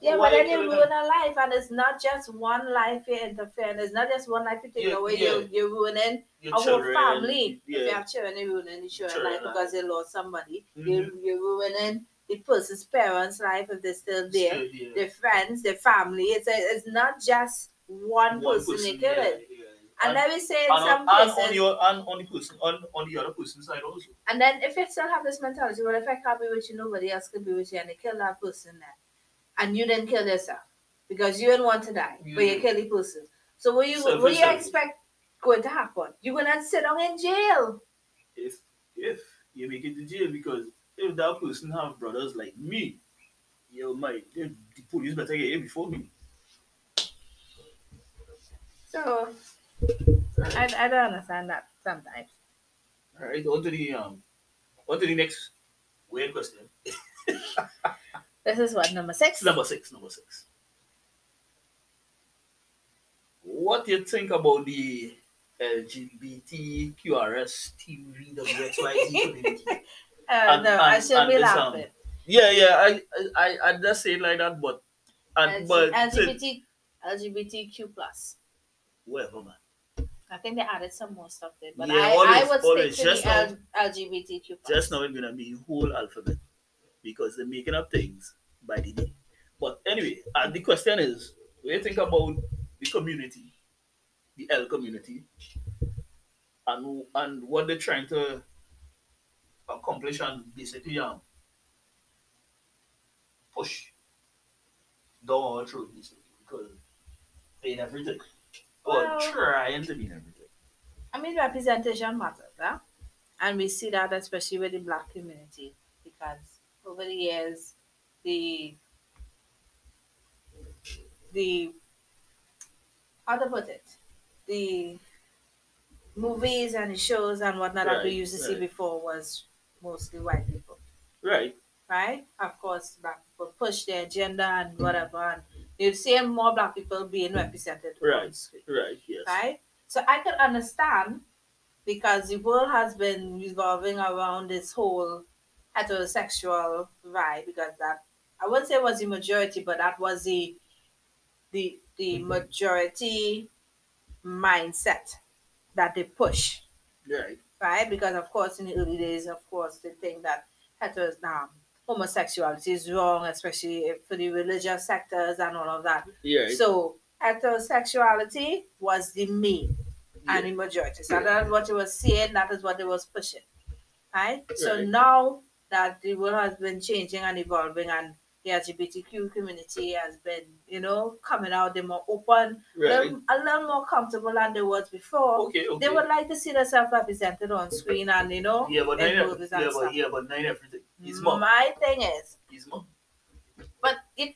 Yeah, Why but then you you ruin a life, and it's not just one life you're interfering. It's not just one life you take Yeah, away. yeah. You you're ruining Your a children, whole family. Yeah. If you have children, you're ruining the children's Children life because they lost somebody. Mhm. You're, you're ruining the person's parents' life if they're still there. Still there. Their friends, their family. It's a, it's not just one, person, they kill yeah, it. yeah. And let me say in and, some on, and on your and on the person on, on the other person's side also. and then if you still have this mentality, well, if I can't be with you, nobody else can be with you, and they kill that person then, and you didn't kill yourself because you didn't want to die, but you Yeah. kill the person. So what you what you expect going to happen? You're gonna sit down in jail. If if you make it to jail because if that person have brothers like me, you might the the police better get here before me. So I, I don't understand that sometimes. Alright, on to the um on to the next weird question. This is what number six. Number six, number six. What do you think about the LGBT QRS TVWXYZ community? Uh, And- no, I and- should and be this, um, laughing. Yeah, yeah, I, I, I just say it like that, but and but LGBT, LGBTQ plus. whatever, man. I think they added some more stuff there, but Yeah, I, I always- would always. stick to Just the now- LGBTQ plus. Just now it's gonna be whole alphabet because they're making up things by the day. But anyway, uh, the question is, do you think about the community, the L community, and and what they're trying to accomplish and basically um push down our throat basically because they in everything. Or Well- trying to be in everything. I mean, representation matters, huh? And we see that especially with the black community because over the years, the the how to put it, the movies and the shows and whatnot that we used to see before was mostly white people, Right. right? Of course, black people push their agenda and mm-hmm. whatever, and you'd see more black people being represented Right. Right. Yes. right? So I could understand because the world has been revolving around this whole heterosexual vibe because that I wouldn't say it was the majority, but that was the the the majority mindset that they push, Right. right? Because of course in the early days, of course, they think that heteros um, homosexuality is wrong, especially for the religious sectors and all of that. Yeah. So heterosexuality was the main and yeah. the majority. So that's what it was saying, that is what it was pushing. Right? So now that the world has been changing and evolving and the LGBTQ community has been, you know, coming out, they're more open, a Right. a little more comfortable than they was before. Okay. Okay. They would like to see themselves represented on screen and, you know, Yeah, but in nine. Yeah, but yeah, but nine everything. He's mom. My thing is, He's mom. but it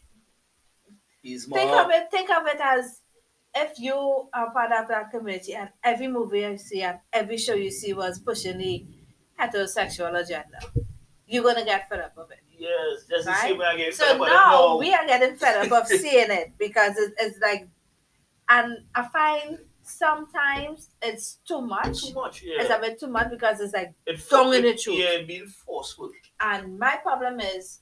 He's think mom. of it think of it as if you are part of that community and every movie you see and every show you see was pushing the heterosexual agenda you're gonna get fed up of it Yes, the Right? same way I get so fed up now No. we are getting fed up of seeing it because it, it's like and i find sometimes it's too much too much. yeah. it's a bit too much because it's like It tongue in it- the truth. Yeah, being forceful. And my problem is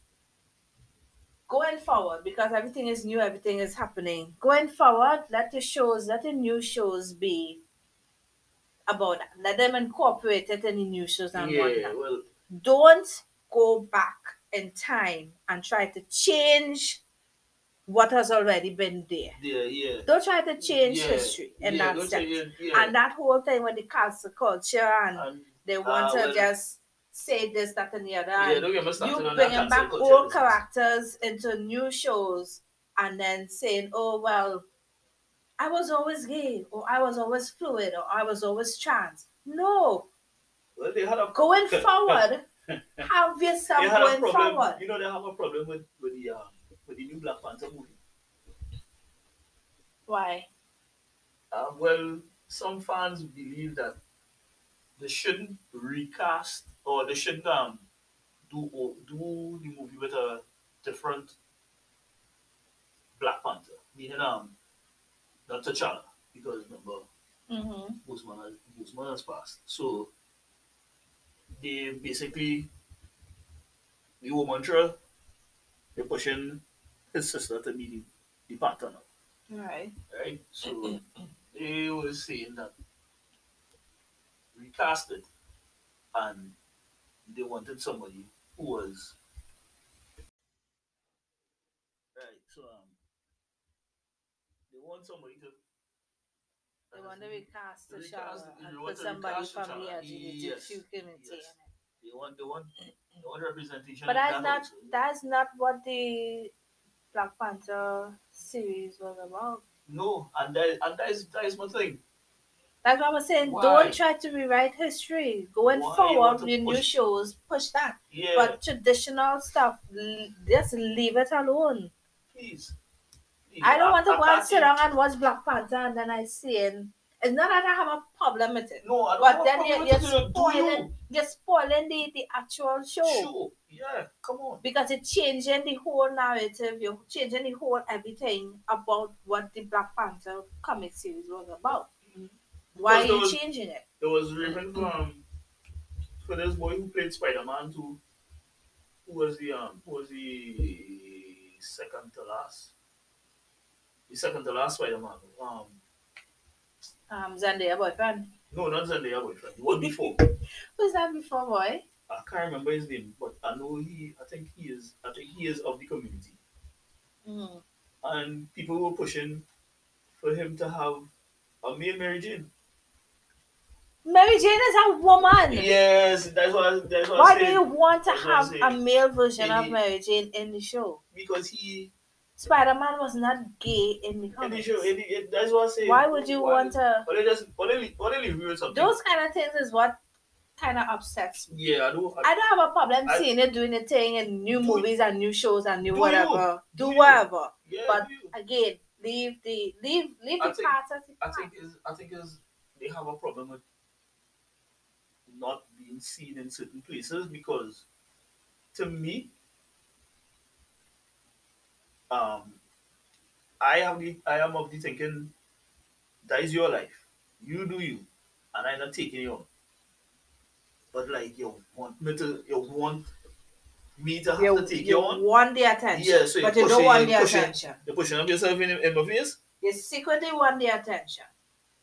going forward because everything is new, everything is happening. Going forward, let the shows, let the new shows be about that. Let them incorporate it in the new shows and Yeah. whatnot. Well. Don't go back in time and try to change what has already been there. Yeah. Yeah. Don't try to change yeah, history in yeah, that sense. yeah. And that whole thing with the cancel culture and And, they want Ah, to well- just say this, that, and the other. yeah, don't get me started you bringing back old characters into new shows and then saying, oh, well, I was always gay, or I was always fluid, or I was always trans. No, Well, they had a going forward, have they going problem. forward. You know, they have a problem with with the um with the new Black Panther movie. Why? Uh, well, some fans believe that they shouldn't recast or they shouldn't um do or do the movie with a different Black Panther, meaning um not T'Challa, because remember Mm-hmm. Boseman has, Boseman has passed. So they basically the woman trial, they're pushing his sister to be the, the partner Right. right? So they were saying that recast it, and they wanted somebody who was right. So um, they want somebody to. They want to recast the Recast shower it, and put to somebody from the the Yes, community yes. in it. They want they want they want representation. But that's not that's not what the Black Panther series was about. no, and that and that is that is my thing. That's what I was saying. Why? Don't try to rewrite history. Going Why forward to with new shows, push that. Yeah, But traditional stuff, just leave it alone. please. I don't want to go and sit down and watch Black Panther and then I see it. It's not that I have a problem with it. No, I don't But then you're, you're it, you know, do spoiling, you? you're spoiling the, the actual show. Sure. Yeah, come on. Because it's changing the whole narrative, you're changing the whole everything about what the Black Panther comic series was about. Why are Because you was- changing it? There was even from for this boy who played Spider Man too. Who was the um who was the second to last? The second to last Spider Man. Um Um, Zendaya boyfriend. no not Zendaya boyfriend. The one before. Who's that before, boy? I can't remember his name, but I know he I think he is I think he is of the community. Mm. And people were pushing for him to have a male Mary Jane. Mary Jane is a woman. Yes, that's what that's what Why do you want to That's have a male version of Mary Jane in the show? Because he Spider Man was not gay in the the comics. show, the, that's what I'm saying. Why would you Why- want to? They just why they leave, they leave something? Those kind of things is what kind of upsets me. yeah, I do. I, I don't have a problem I- seeing it doing a thing in new movies and new shows and new do whatever. Do Do you? whatever. yeah, but- you. Again, leave the leave leave I the think- part the I think is I think is they have a problem with not being seen in certain places because to me, um, I am the I am of the thinking that is your life. You do you, and I'm not taking you on. But like you want me to, you want me to have You, to take you you on. want the attention, Yeah, so but you don't want the pushing- attention. You're pushing up yourself in, in my face. You secretly want the attention,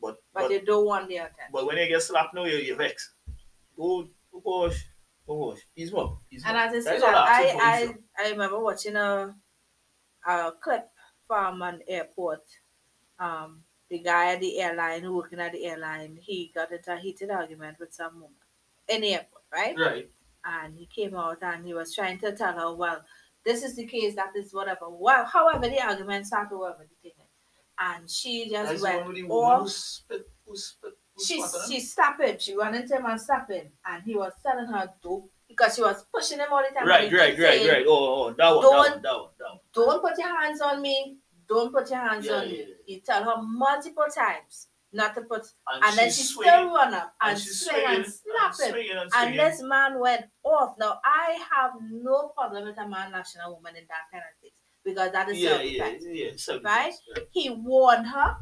But but, but, you don't want the attention. but when you get slapped now, you you vex. Oh, oh gosh, oh gosh, he's what? He's And what? as I said, I'm asking for, I, I, I remember watching a, a clip from an airport. Um, the guy at the airline, working at the airline, he got into a heated argument with some woman in the airport, right? Right. And he came out and he was trying to tell her, well, this is the case, that is whatever. Well, however, the argument started, whatever the thing. And she just That's went woman who spit, who spit, who She, spat on him? she stopped him. She ran into him and stopped him. And he was telling her, don't, because she was pushing him all the time. Right, and right, right, saying, right. Oh, oh, that one, that Don't- one, that one, that one. don't put your hands on me. Don't put your hands Yeah, on yeah, me. yeah. He tell her multiple times not to put, And, and then she swinging, still run up and, she's swing and slap him. swinging and And this man went off. Now I have no problem with a man lashing a woman in that kind of thing because that is yeah, yeah, defense. yeah, right. He warned her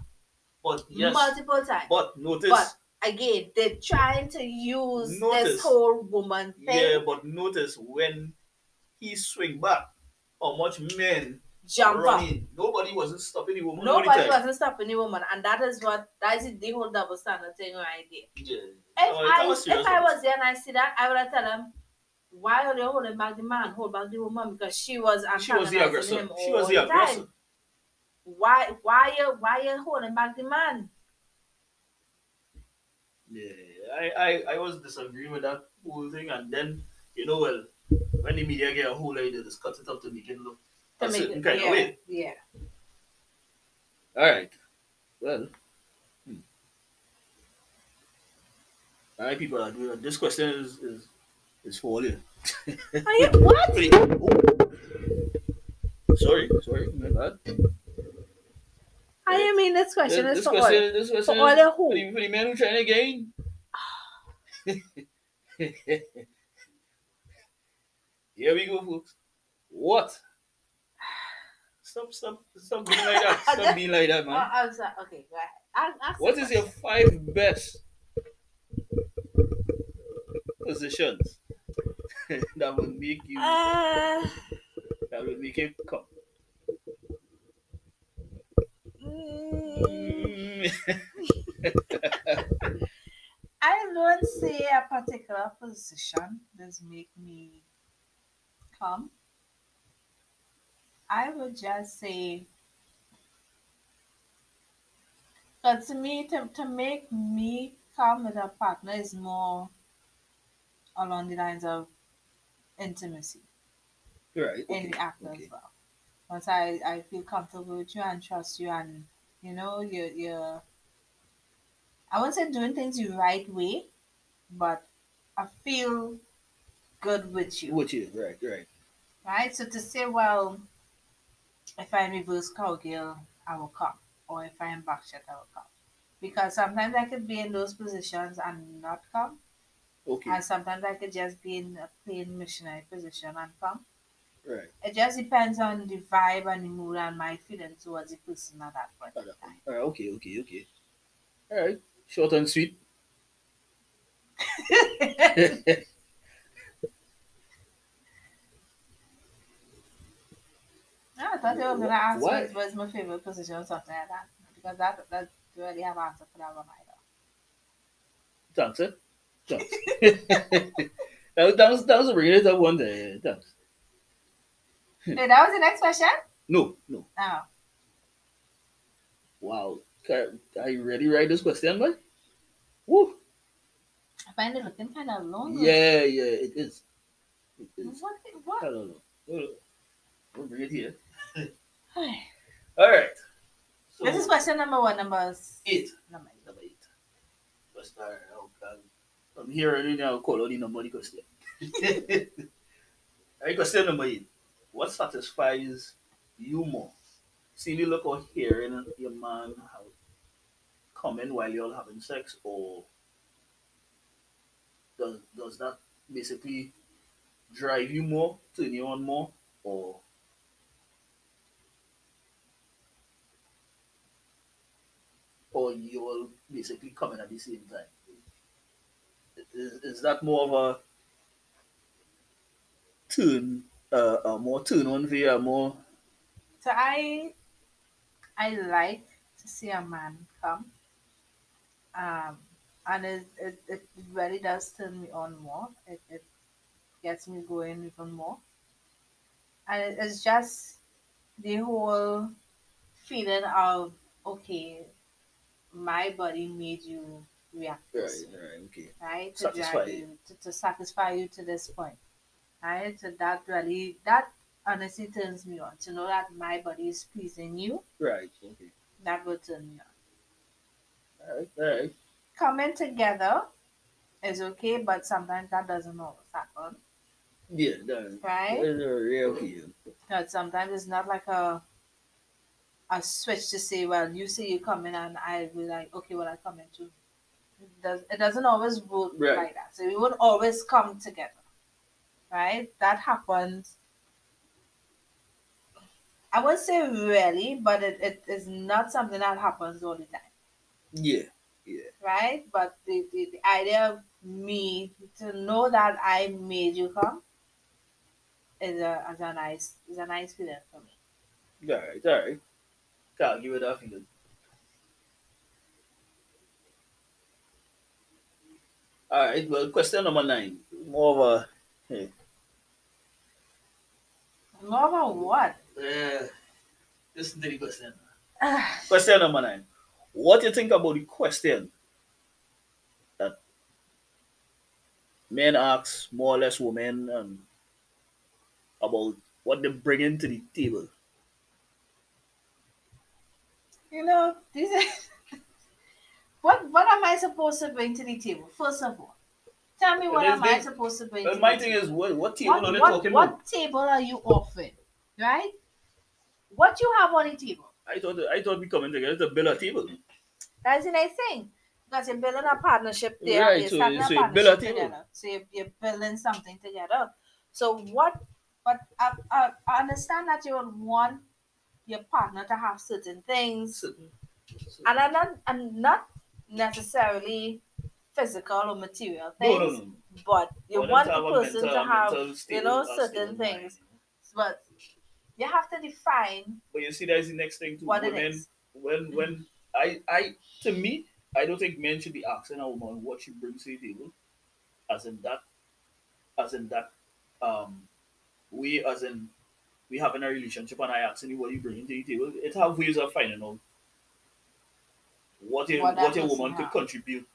But yes, multiple times. but notice, But again, they're trying to use Notice. this whole woman thing. yeah, but notice when he swing back, how much men jump up. Nobody wasn't stopping the woman. Nobody wasn't stopping the woman, and that is what that is the whole double standard thing right there. Yeah. If No, I if I was there and I see that, I would have tell him, why are you holding back the man? Hold back the woman because she was she was the aggressor. She was the the aggressor. time. Why why you why you holding back the man? Yeah, I, I, I was disagreeing with that whole thing, and then you know, well, when the media get a whole idea, just cut it up to make it look To a certain it, kind yeah, of way. yeah. All right. Well. Hmm. All right, people are doing this question is is, is for you. Are you what? Oh. Sorry, sorry, my bad. How you mean this question this is for question, all? this question the for who? the, for the men who trying to gain. Here we go, folks. What? Stop, stop, stop being like that. Stop being like that, Oh, man. I'm sorry. Okay, go ahead. Ask- What is your five best positions that will make you Uh, that will make you come? mm, Mm. I don't say a particular position does make me come. I would just say, but to me, to, to make me come with a partner is more along the lines of intimacy right. in Okay. the act okay. as well. Once I, I feel comfortable with you and trust you, and you know, you're, you're I won't say doing things the right way, but I feel good with you, With you, right, right. right? So to say, well, if I'm reverse cowgirl, I will come, or if I'm backshot, I will come. Because sometimes I could be in those positions and not come, Okay, and sometimes I could just be in a plain missionary position and come. Right. It just depends on the vibe and the mood and my feeling towards the person at that point in time. All right, okay, okay, okay. All right, short and sweet. I thought they were gonna ask Why? what was my favorite position or something like that. Because that that you already have answer for that one either. Thanks, eh? Thanks. that, was, that, was, that was bringing it up one day. Thanks. Hey, that was the next question? No, no. Oh. Wow. Are you ready to write this question, man? Woo. I find it looking kind of long. Yeah, yeah, it is. It is. What? I don't know. We'll, bring it here. All right. So, is question number one, number eight. number eight. Number eight. Let's start. Okay. I'm here already now. Call the number the question. All right, question number eight. What satisfies you more? Seeing you look or hearing your man comment while you're having sex, or does does that basically drive you more, turn you on more, or or you all basically coming at the same time? Is, is that more of a turn, uh, a more turn on for you, a more So I I like to see a man come. Um and it, it, it really does turn me on more. It, it gets me going even more. And it, it's just the whole feeling of okay, my body made you react right, right, okay. right? To Satisfy you, to, to satisfy you to this point. Right? So that really that honestly turns me on. To know that my body is pleasing you, Right, okay. that will turn me on. All right, all right. Coming together is okay, but sometimes that doesn't always happen. Yeah, that, Right? yeah, yeah, okay. But sometimes it's not like a a switch to say, well, you say you come in and I will like, okay, well I come in too. It, does, it doesn't always work Right. like that. So we won't always come together. Right? That happens. I wouldn't say really, but it, it is not something that happens all the time. Yeah, yeah. Right? But the, the, the idea of me to know that I made you come is a, is a nice is a nice feeling for me. all right, all right. Can't give it that feeling. All right, well, question number nine. More of a, hey, More about what? uh, this is the question. Question number nine. What do you think about the question that men ask more or less women um, about what they bring into the table? you know, this are what what am I supposed to bring to the table? First of all, tell me what am I supposed to bring? To my thing is, what, what table what, are they what, talking what about? table are you offering? Right? What you have on the table? I thought I thought we coming together to build a table. That's the nice thing. Because you're building a partnership there. Right, you're so- starting so a you build a table. together. So you're, you're building something together. So what? But I, I, I understand that you would want your partner to have certain things, Certain- and I'm not, I'm not necessarily physical or material things, no, no. but you Want want the a person mental- to have, you know, certain things. But you have to define But you see, that's the next thing it Women, when when I I to me, I don't think men should be asking a woman what she brings to the table, as in that, as in that, um, we as in we having a relationship and I asking you what you bring to the table. It have ways of finding out what a What what, a woman could have. contribute.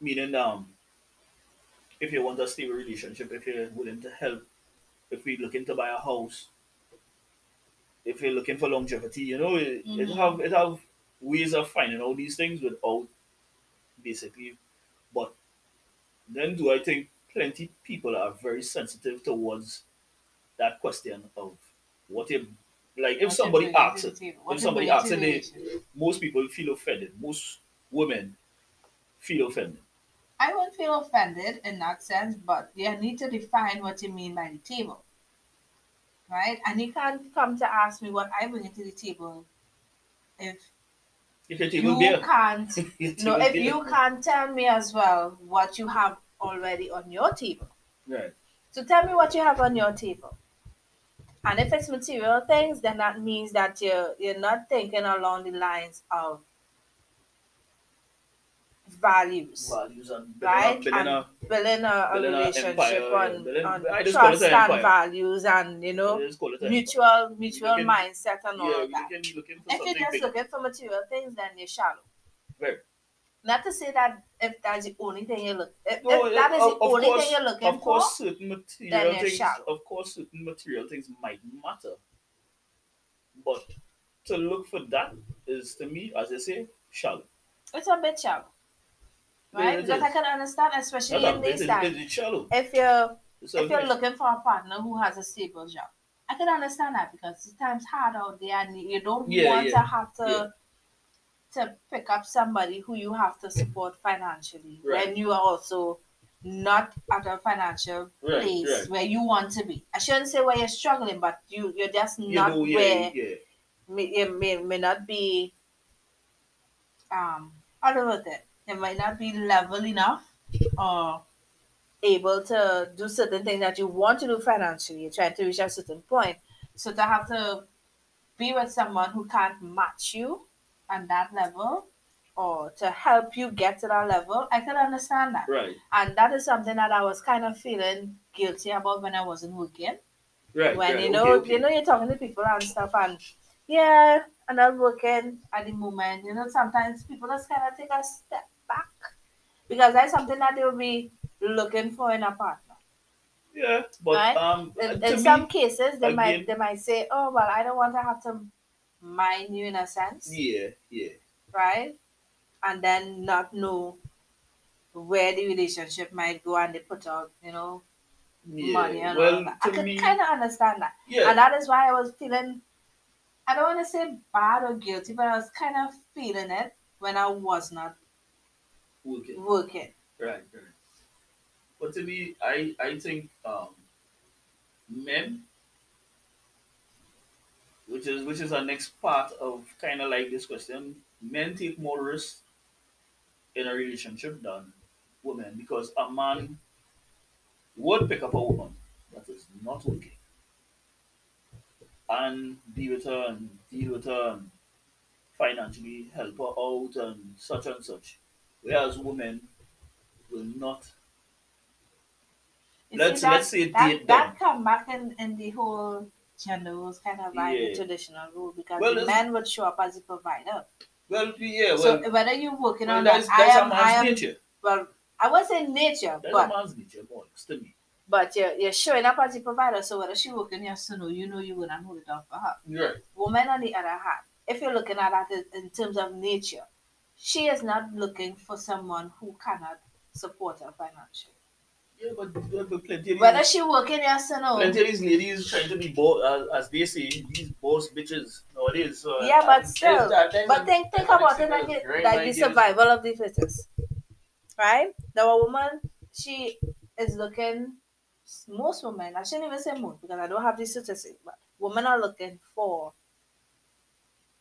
Meaning, um, if you want to stay with a stable relationship, if you're willing to help, if we're looking to buy a house, if you're looking for longevity, you know, it, it Mhm. have it have ways of finding all these things without basically. But then, do I think plenty people are very sensitive towards that question of what if, like, if what somebody asks it, if somebody asks they, most people feel offended. Most women feel offended. I won't feel offended in that sense, but you need to define what you mean by the table. Right? And you can't come to ask me what I bring to the table if If your table you beer, can't no if beer. you can't tell me as well what you have already on your table. right, So tell me what you have on your table. And if it's material things, then that means that you're you're not thinking along the lines of values. values and building, Right? a, building And a building a, building a relationship empire, on, Building- on I just call it trust an and empire. values and you know it a mutual mutual looking- mindset and all yeah, of that. If you're just big. looking for material things, then you're shallow. Right. Not to say that if that's the only thing you look if, No, if that is of- the of only course- thing you're looking Of course, for, certain then material things. shallow. Of course, certain material things might matter, but to look for that is to me, as I say, shallow. it's a bit shallow. Yeah, Right? because I can understand, especially in these this it is- time. it is shallow. If you're if you're looking for a partner who has a stable job, I can understand that because the time's hard out there and you don't Yeah, want yeah, to have to to pick up somebody who you have to support financially Right. when you are also not at a financial Right, place right. where you want to be. I shouldn't say where you're struggling, but you you're just you not know, yeah, where yeah. may, you may, may not be um unlimited. It might not be level enough or able to do certain things that you want to do financially. You're trying to reach a certain point. So to have to be with someone who can't match you on that level or to help you get to that level, I can understand that. Right. And that is something that I was kind of feeling guilty about when I wasn't working. Right. when right. you know okay. you know you're talking to people and stuff and yeah, and I'm working at the moment. You know, sometimes people just kind of take a step because that's something that they'll be looking for in a partner. Yeah, but Right? um, In, in me, some cases, they might they might say, "Oh well, I don't want to have to mind you in a sense, yeah, yeah, right?" And then not know where the relationship might go, and they put out, you know, yeah. money and well, all that. I to could kind of understand that. yeah, And that is why I was feeling, I don't want to say bad or guilty, but I was kind of feeling it when I was not okay. working. Right, right. But to me, I I think um, men, which is which is our next part of kind of like this question, men take more risk in a relationship than women because a man would pick up a woman that is not working and be with her and deal with her and financially help her out and such and such, whereas women will not You Let's- see, that, let's say that, date that come back in, in the whole gender roles kind of like Yeah. the traditional role because Well, the men would show up as a provider. Well, yeah, well, so whether you're working well on that's, that, that's I a am, man's I am, nature. well, I won't nature, That's but a man's nature, more or to me. but you're, you're showing up as a provider. So whether she working yes or no, you know you're gonna hold it down for her. Right. Woman, on the other hand, if you're looking at that in- in terms of nature, she is not looking for someone who cannot support her financially. Yeah, but, but, plenty of Whether these, she working yes or no, plenty of these ladies trying to be boss, as, as they say, these boss bitches nowadays. So, Yeah, but uh, still, but think think about it like, it, like the survival of the fittest, right? Now a woman, she is looking. Most women, I shouldn't even say most because I don't have the statistics, but women are looking for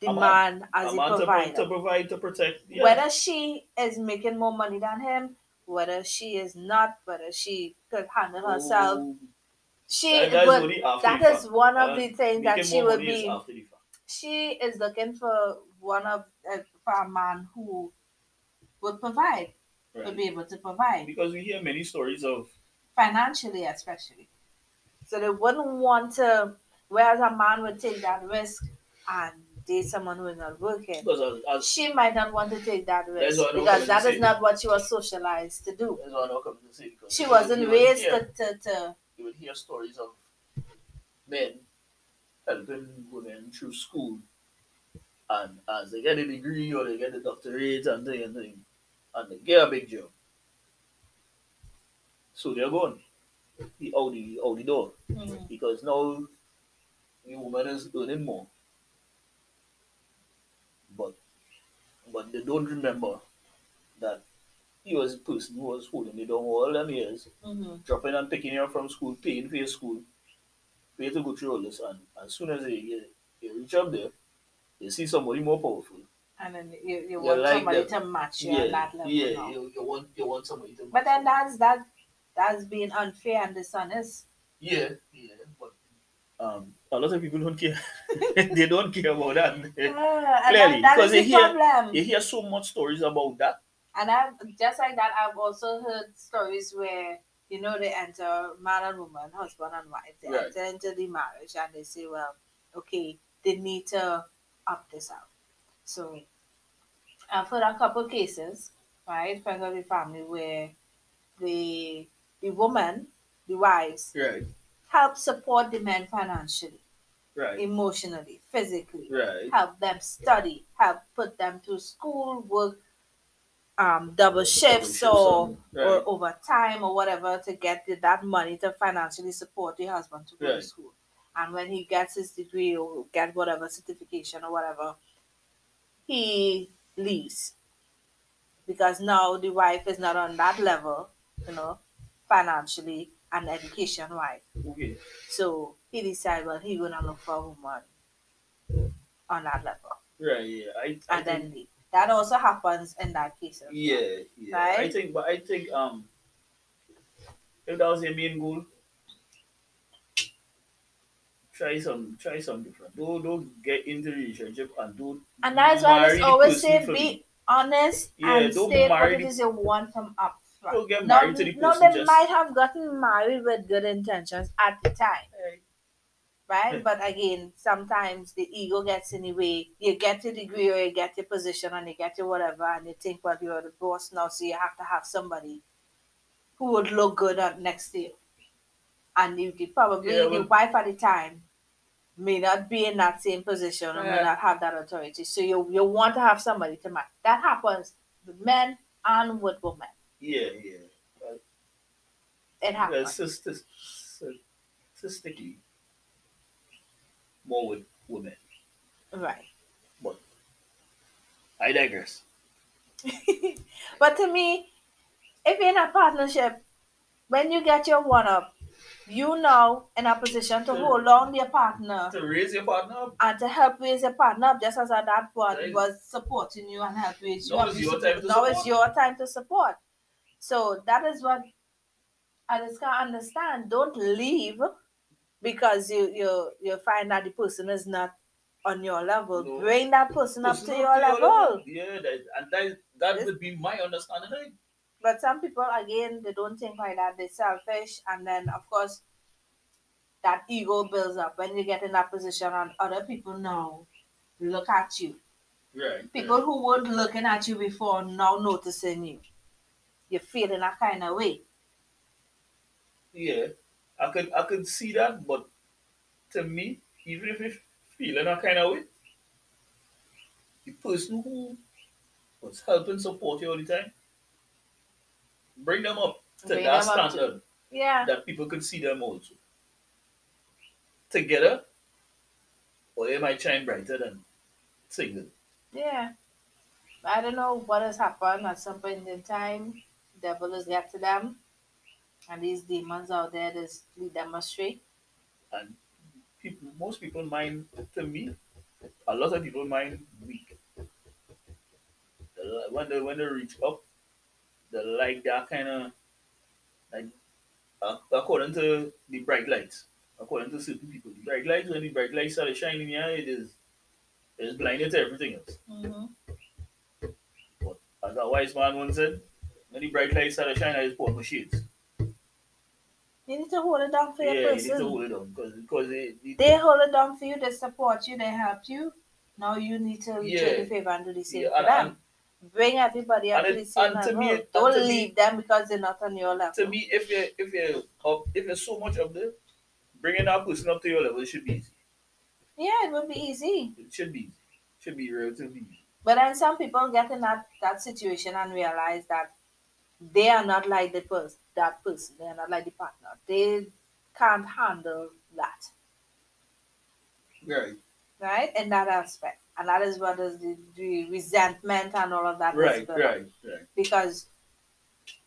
the A man. man as A man provider. to provide, to protect. Yeah. whether she is making more money than him, whether she is not, whether she could handle herself, Ooh, she that- would. That is one of Uh, the things that she would be. after the fact. She is looking for one of uh, for a man who would provide, would be able to provide Because we hear many stories of financially, especially. So they wouldn't want to. Whereas a man would take that risk and date someone who is not working. because as, as She might not want to take that risk because that is not what she was socialized to do. that's what I'm to She wasn't raised hear- to, to, to you would hear stories of men helping women through school, and as they get a degree or they get a doctorate and thing and thing, and they get a big job, so they're gone the out the out the door Mhm. because now the woman is earning more, but but they don't remember that he was the person who was holding you down all them years Mhm. dropping and picking you up from school, paying for your school, pay to go through all this, and as soon as they you reach up there, they see somebody more powerful. and then you, you want like somebody them. to match you yeah, at that level yeah, now. you, you want you want somebody to. But then that's that that's being unfair and dishonest. yeah, yeah, but um, a lot of people don't care. they don't care about that. Yeah, Clearly, that, that because the hear- problem. You hear so much stories about that. And I've just like that, I've also heard stories where you know they enter man and woman, husband and wife, they Right. enter into the marriage and they say, well, okay, they need to up this out. So I've heard a couple cases, right, friends of the family where the the woman, the wives, Right, help support the men financially, right, emotionally, physically right. help them study, help put them through school, work um, double shifts or, right. or overtime or whatever to get the, that money to financially support the husband to go to school. And when he gets his degree or get whatever certification or whatever, he leaves. Because now the wife is not on that level, you know, financially and education wise. Okay. So he decided, well, he gonna look for a woman on that level Right. Yeah. I. I and then think, leave. that also happens in that case. well. Yeah, yeah. I think, but I think um, if that was your main goal, try some, try some different. Don't don't get into the relationship and don't. And that's why it's always say be honest Yeah, and don't state what marry it is you want from up front. Don't get Now, married to the now person. they just, might have gotten married with good intentions at the time, Hey, right? But again, sometimes the ego gets in the way. You get your degree or you get your position and you get your whatever, and you think, well, you're the boss now, so you have to have somebody who would look good on next to you. And you could probably Yeah, well- wife at the time may not be in that same position or may not have that authority. So you you want to have somebody to match. That happens with men and with women. Yeah, yeah. It happens. sisters, statistically, more with women. Right. But I digress. but to me, if you're in a partnership, when you get your one up, you know in a position to Sure. hold on to your partner To raise your partner up, and to help raise your partner up just as at that point Right. was supporting you and help raise you Now You your support- time to now it's your time to support. So that is what I just can't understand. Don't leave because you you you find that the person is not on your level. No. Bring that person up to your level. Yeah, that, and that, that Yes. would be my understanding. But some people, again, they don't think like that. They're selfish, and then of course, that ego builds up when you get in that position, and other people now look at you. Right. People who weren't looking at you before now noticing you. You're feeling that kind of way. Yeah, I could I could see that, but to me, even if it's feeling that kind of way, the person who was helping support you all the time, bring them up to Bring that up to- standard Yeah, that people could see them also. Together, or they might shine brighter than single. yeah. I don't know what has happened at some point in time. Devil has got to them, and these demons out there just lead them astray. And people, most people mind, to me, a lot of people mind weak. When they when they reach up, they like that kind of like uh, according to the bright lights. According to certain people, the bright lights when the bright lights start shining here, it is it is blinded to everything else. Mm-hmm. But as a wise man once said, when the bright lights start shining, I just put on my shades. You need to hold it down for your Yeah, your you need to hold it on because because they, they, They hold it down for you, they support you, they help you. Now you need to return the favor and do the same Yeah, for and- them. and- Bring everybody up and to the same and level. me- Don't to me- leave them because they're not on your level. to me, if you if you up if you're so much up there, bringing that person up to your level should be easy. yeah, it will be easy. It should be easy. Should be relatively easy. But then some people get in that, that situation and realize that they are not like the person, that person. They are not like the partner. They can't handle that, Right. right? In that aspect. And that is what is the, the resentment and all of that. Right, right, right. because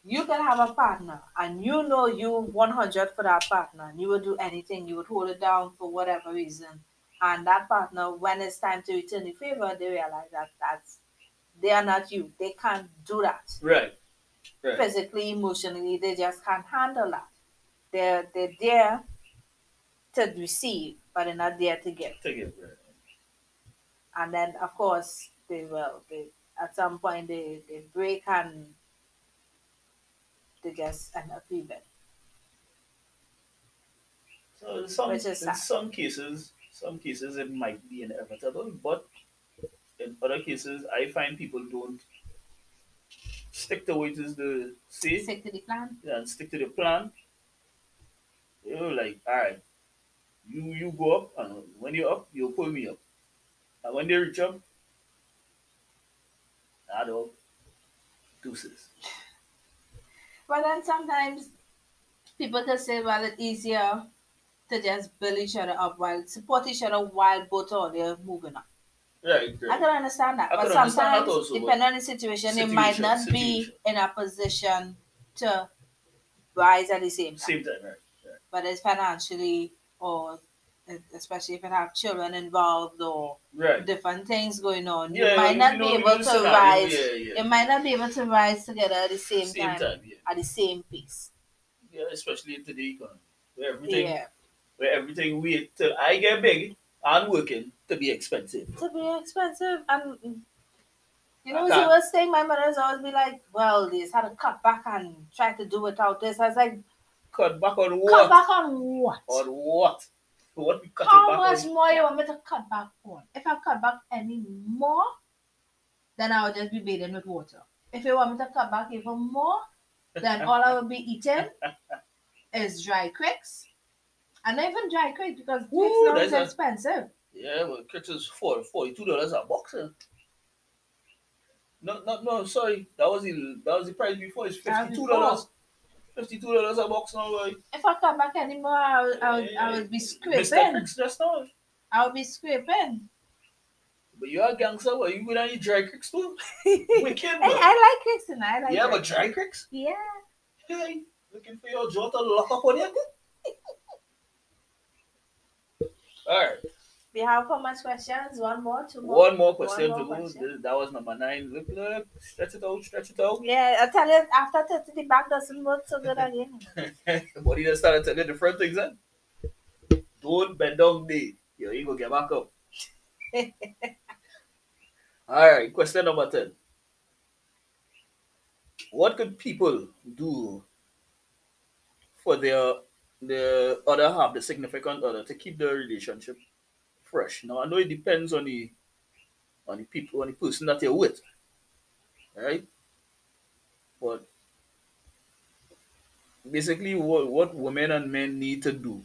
you can have a partner and you know you 100 for that partner and you would do anything you would hold it down for whatever reason and that partner when it's time to return the favor they realize that that's they are not you they can't do that Right. Right. physically emotionally they just can't handle that they're they're there to receive but they're not there to give Take it. Right. and then of course they will they at some point they, they break and they just end up leaving So in some in some cases, some cases it might be inevitable, but in other cases, I find people don't stick to what is the say stick to the plan and stick to the plan. You know, like, all right, you you go up, and when you're up, you'll pull me up, and when they reach up, I don't deuces. but then sometimes people can say well it's easier to just build each other up while support each other while both are there moving up Right, I can understand that, I but understand that sometimes, also, but- depending on the situation, you might not situation. be in a position to rise at the same time. Same time, right? right. Whether it's financially or especially if you have children involved or Right. different things going on. You Yeah, might you not know, be able to rise. Yeah, yeah. You might not be able to rise together at the same, Same time, time, yeah. at the same pace. Yeah, especially in today's economy. Where everything Yeah. where everything we till I get big and working to be expensive. To be expensive and you know the worst thing? My mother's always be like, Well, this had to cut back and try to do without this. I was like, Cut back on what? cut back on what? On what? What we cutting How back much on? more you want me to cut back on? If I cut back any more, then I will just be bathing with water. If you want me to cut back even more, then all I will be eating is dry Crix. And not even dry Crix because Ooh, now is that's a- expensive. Yeah, well, Crix is for forty-two dollars a box. eh? No, no, no. Sorry, that was the that was the price before. It's That was fifty-two dollars. Fifty-two dollars a box now. Boy. If I come back anymore, I'll, I would, I would be Mr. scraping. Crix just now. I'll be scraping. But you're a gangster, boy. You would eat dry Crix too. Wicked, Hey. I like Crix and I like Yeah, dry but dry Crix. Yeah. Hey, looking for your jaw to lock up on you. All right. We have how much questions? One more, two more. One more question more to go. question. Th- That was number nine. Look, look. Stretch it out. Stretch it out. Yeah, I tell you, after 30, the back doesn't work so good again. Body just started telling different things then. Don't bend down there. Yo, you go get back up. All right, question number 10. What could people do for their the other half, the significant other, to keep the relationship fresh? Now I know it depends on the on the people on the person that you're with. Right? But basically what, what women and men need to do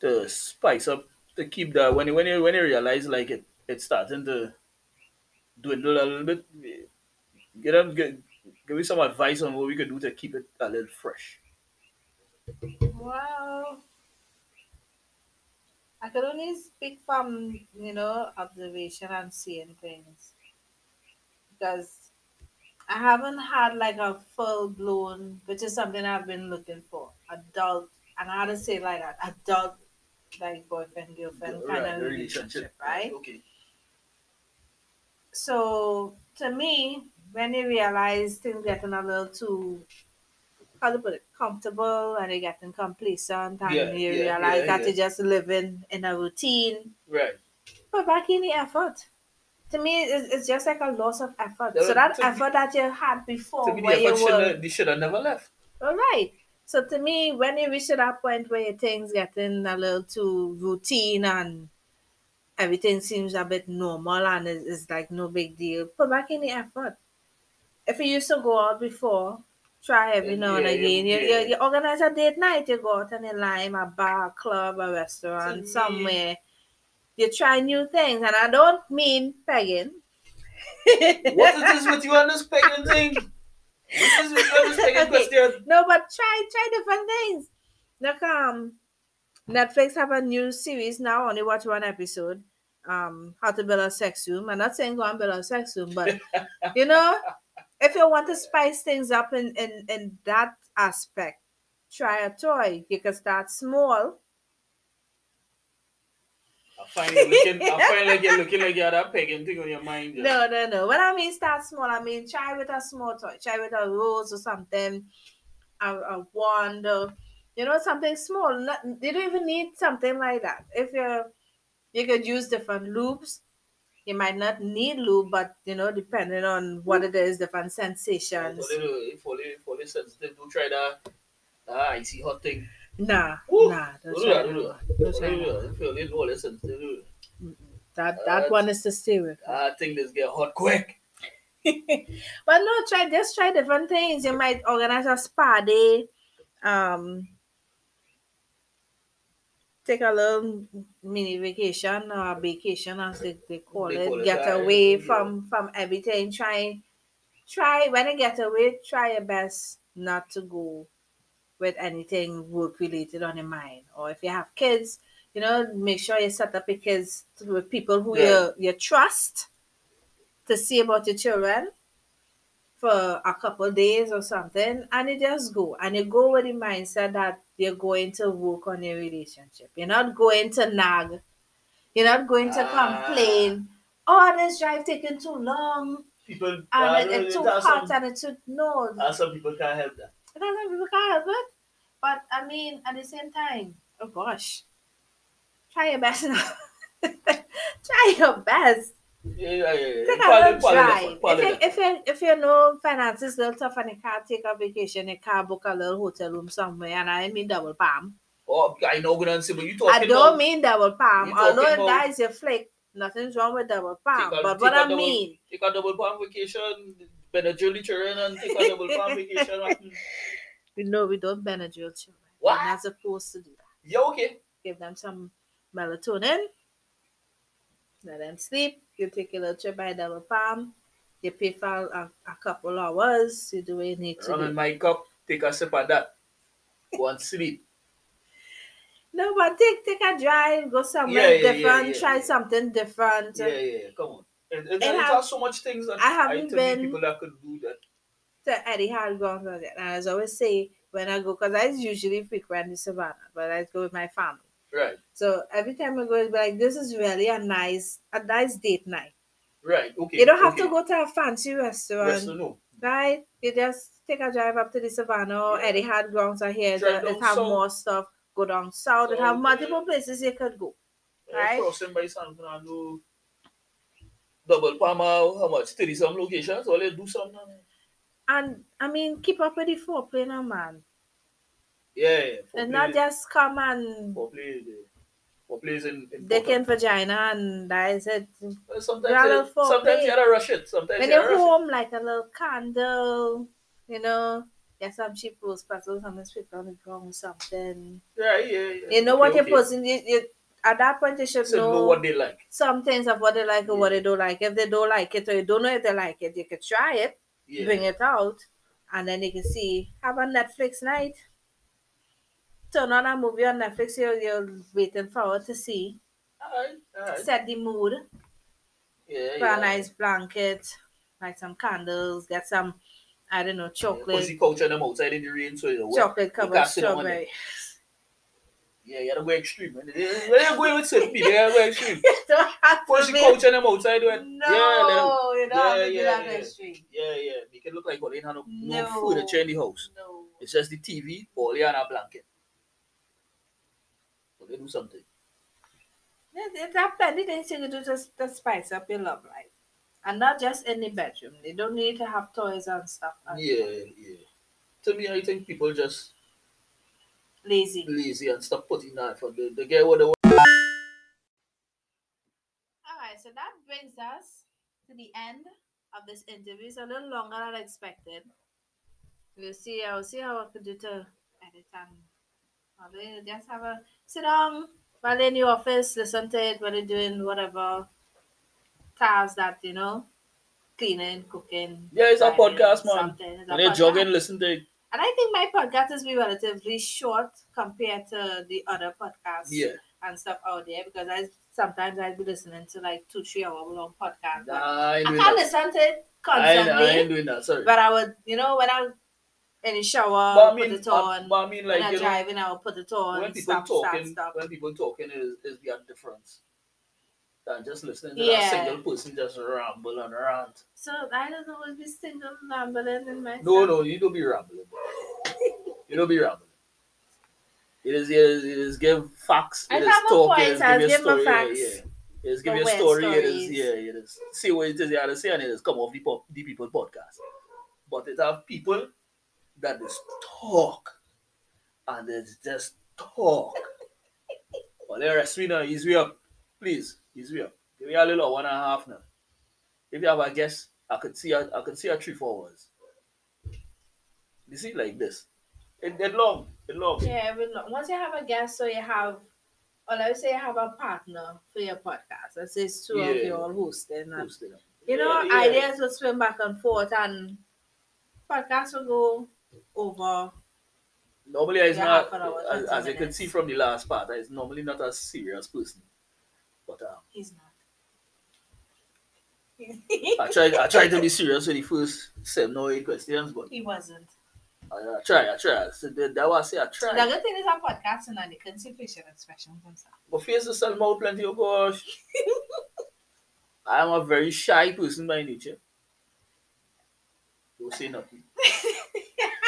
to spice up to keep that when when you when you realize like it it's starting to dwindle a little bit get them get, give me some advice on what we could do to keep it a little fresh Wow. I can only speak from, you know, observation and seeing things. Because I haven't had like a full blown, which is something I've been looking for, adult, and I had to say like that, adult, like boyfriend, girlfriend kind Right, of relationship, right? okay So to me, when you realize things getting a little too, how to put it, comfortable and you're getting complacent and Yeah, you yeah, realize yeah, that you're just living in a routine, right put back in the effort. To me, it's, it's just like a loss of effort. Yeah, so that effort that you had before, to me where the you effort were, should, they should have never left all right. So to me, when you reach that point where your things getting a little too routine and everything seems a bit normal and it's, it's like no big deal, put back in the effort. If you used to go out before, try every now and Yeah, again. You, yeah. you, you organize a date night, you go out and you lime a bar, club, a restaurant, me- somewhere. You try new things, and I don't mean pegging. what is this with you on this pagan thing what is with you on this pagan Okay. question No, but try try different things. Like um, Netflix have a new series now. Only watch one episode. Um, how to build a sex room. I'm not saying go and build a sex room, but you know, if you want to spice things up in in in that aspect, try a toy. You can start small. I find you looking I find like you're looking like you had a pagan thing on your mind just. No, no, no. What I mean, start small. I mean, try with a small toy. Try with a rose or something, a, a wand, or you know, something small. Not, you don't even need something like that. If you're, you could use different lubes. You might not need lube, but you know, depending on what it is, different sensations. For little, for little sensitive, don't try that. Ah, icy hot thing. Nah, Ooh, nah, don't don't try that, that. don't do that. Don't Don't try do that. that. You're a little more sensitive, do that. That that one is to stay with. Ah, thing just get hot quick. but no, try just try different things. You might organize a spa day. Um, take a little mini vacation or vacation as they, they call They it. call it get that, away yeah. from from everything. Try try when you get away, try your best not to go with anything work related on your mind. Or if you have kids, you know, make sure you set up your kids with people who Yeah. you you trust to see about your children for a couple days or something, and you just go and you go with the mindset that you're going to work on your relationship. You're not going to nag. You're not going to Ah. complain. Oh, this drive taking too long. People, And uh, it, it's too hot some, and it's too no. And some people can't help that. I don't know people can't help it. But I mean, at the same time, oh gosh, try your best now. try your best. Yeah, yeah, yeah. Take a little drive. If you, if you if you know finances little tough and you can't take a vacation, you can't book a little hotel room somewhere, and I mean double palm. Oh, I know good and say, but you talking I don't about mean double palm. Although if about- that is your flick, nothing's wrong with double palm. A- but what I double- mean, take a double palm vacation, Benadryl children and take a double palm vacation. man. we know we don't Benadryl children. What? We're not supposed to do that. Yeah, okay. Give them some melatonin. Let them sleep. You take a little trip by double palm. You pay for a, a couple hours. You do what you need to Run do. in my cup, take a sip of that. Go and sleep. No, but take take a drive, go somewhere Yeah, yeah, different, yeah, try yeah. something different. Yeah, yeah, yeah. Come on. It, it, It it have- has so much things that I haven't to been- meet people that could do that. To Eddie had gone on it. And as I always say, when I go, because I usually frequent the savannah, but I go with my family. Right, So every time I go, it's like, this is really a nice, a nice date night. right, okay. you don't have okay. to go to a fancy restaurant, Yes or no? right? You just take a drive up to the savannah or Yeah. Eddie Hart grounds are here. Drive It have south. more stuff. Go down south. It South, have yeah. multiple places you could go. Right. Crossing by San Fernando, double palma, how much? 30 some locations, all you do something. And I mean, keep up with the foreplay now, man. Yeah, yeah. And not just come and for play, for plays in, in dick in vagina and that is it. Well, sometimes, you, sometimes you gotta rush it. Sometimes When you rush home, like a little candle, you know, get some cheap rose petals, some spit on the ground, something. Yeah, yeah, yeah. You know Okay, what you're okay. posting. You, you, at that point, you should So know, know what they like. some things of what they like or what they don't like. If they don't like it or you don't know if they like it, you could try it, Yeah. bring it out, and then you can see. Have a Netflix night. Turn on a movie on Netflix you're, you're waiting forward to see. Alright, alright. Set the mood. Yeah, Put yeah. a nice blanket, light some candles, get some, I don't know, Yeah, chocolate, Pussy couch and them outside in the rain, so you chocolate covered can't sit down on strawberry. Yeah, you gotta go extreme. When you go with certain people, you gotta go extreme. You don't have to Pussy be- couch and them outside, when No, yeah, you don't have yeah, yeah, that yeah. extreme. yeah, yeah. Make it look like all you have no, no No. furniture in the house. No. It's just the TV, all you have a blanket. So they do something. There, there there are plenty things you can do to, to spice up your love life. And not just in the bedroom. They don't need to have toys and stuff. like that. Yeah, yeah. To me, I think people just Lazy. lazy and stop putting that for the, the get what they want. All right, so that brings us to the end of this interview. It's a little longer than I expected. We'll see. I'll see how I could do to edit and Just have a sit down while in your office, listen to it while you're doing whatever tasks that you know, cleaning, cooking. Yeah, it's a driving, podcast, man. something. It's a When they're podcast. jogging, listen to it. And I think my podcast is be relatively short compared to the other podcasts Yeah. and stuff out there because I sometimes I'd be listening to like two, three hour long podcasts. Nah, I ain't I doing can't that. listen to it I ain't, constantly. I ain't doing that, sorry. but I would, you know, when I'm in the shower, But I mean, put it I, on. but I mean, when like, I'm you know, driving, I will put it on. when people stop, talking, stop, stop. when people talking is is the difference than just listening to Yeah. that single person just ramble and rant. So I don't always be single rambling in my No, no, you don't be rambling. you don't be rambling. It is, it is, it is give facts. I It is have a talk. It is give you a story. Yeah, facts. yeah. It is give you a story. It is, yeah, it is. See what it is you have to say, and it is come off the, po- the people podcast. But it have people that just talk, and it's just talk. But the rest know, ease we up. Please, ease we up. Give me a little one and a half now. If you have a guess, I could see a, I could see a three four hours. You see like this. It, it long. It long. Yeah, every lo- once you have a guest, so you have, or let's say you have a partner for your podcast. Let's say it's two of Yeah. you all hosting. And, Posted. you know, Yeah, yeah. ideas would swim back and forth, and podcast will go over. Normally, it's Yeah, not, an hour, as, as you can see from the last part, it's normally not a serious person. But um, He's not. I tried I tried to be serious with the first seven or eight questions, but he wasn't. I, I try, I try. So that, that was say I The try. good thing is our podcast and see facial expressions and stuff. But face to sell mouth plenty, oh gosh. I'm a very shy person by nature. Don't say nothing.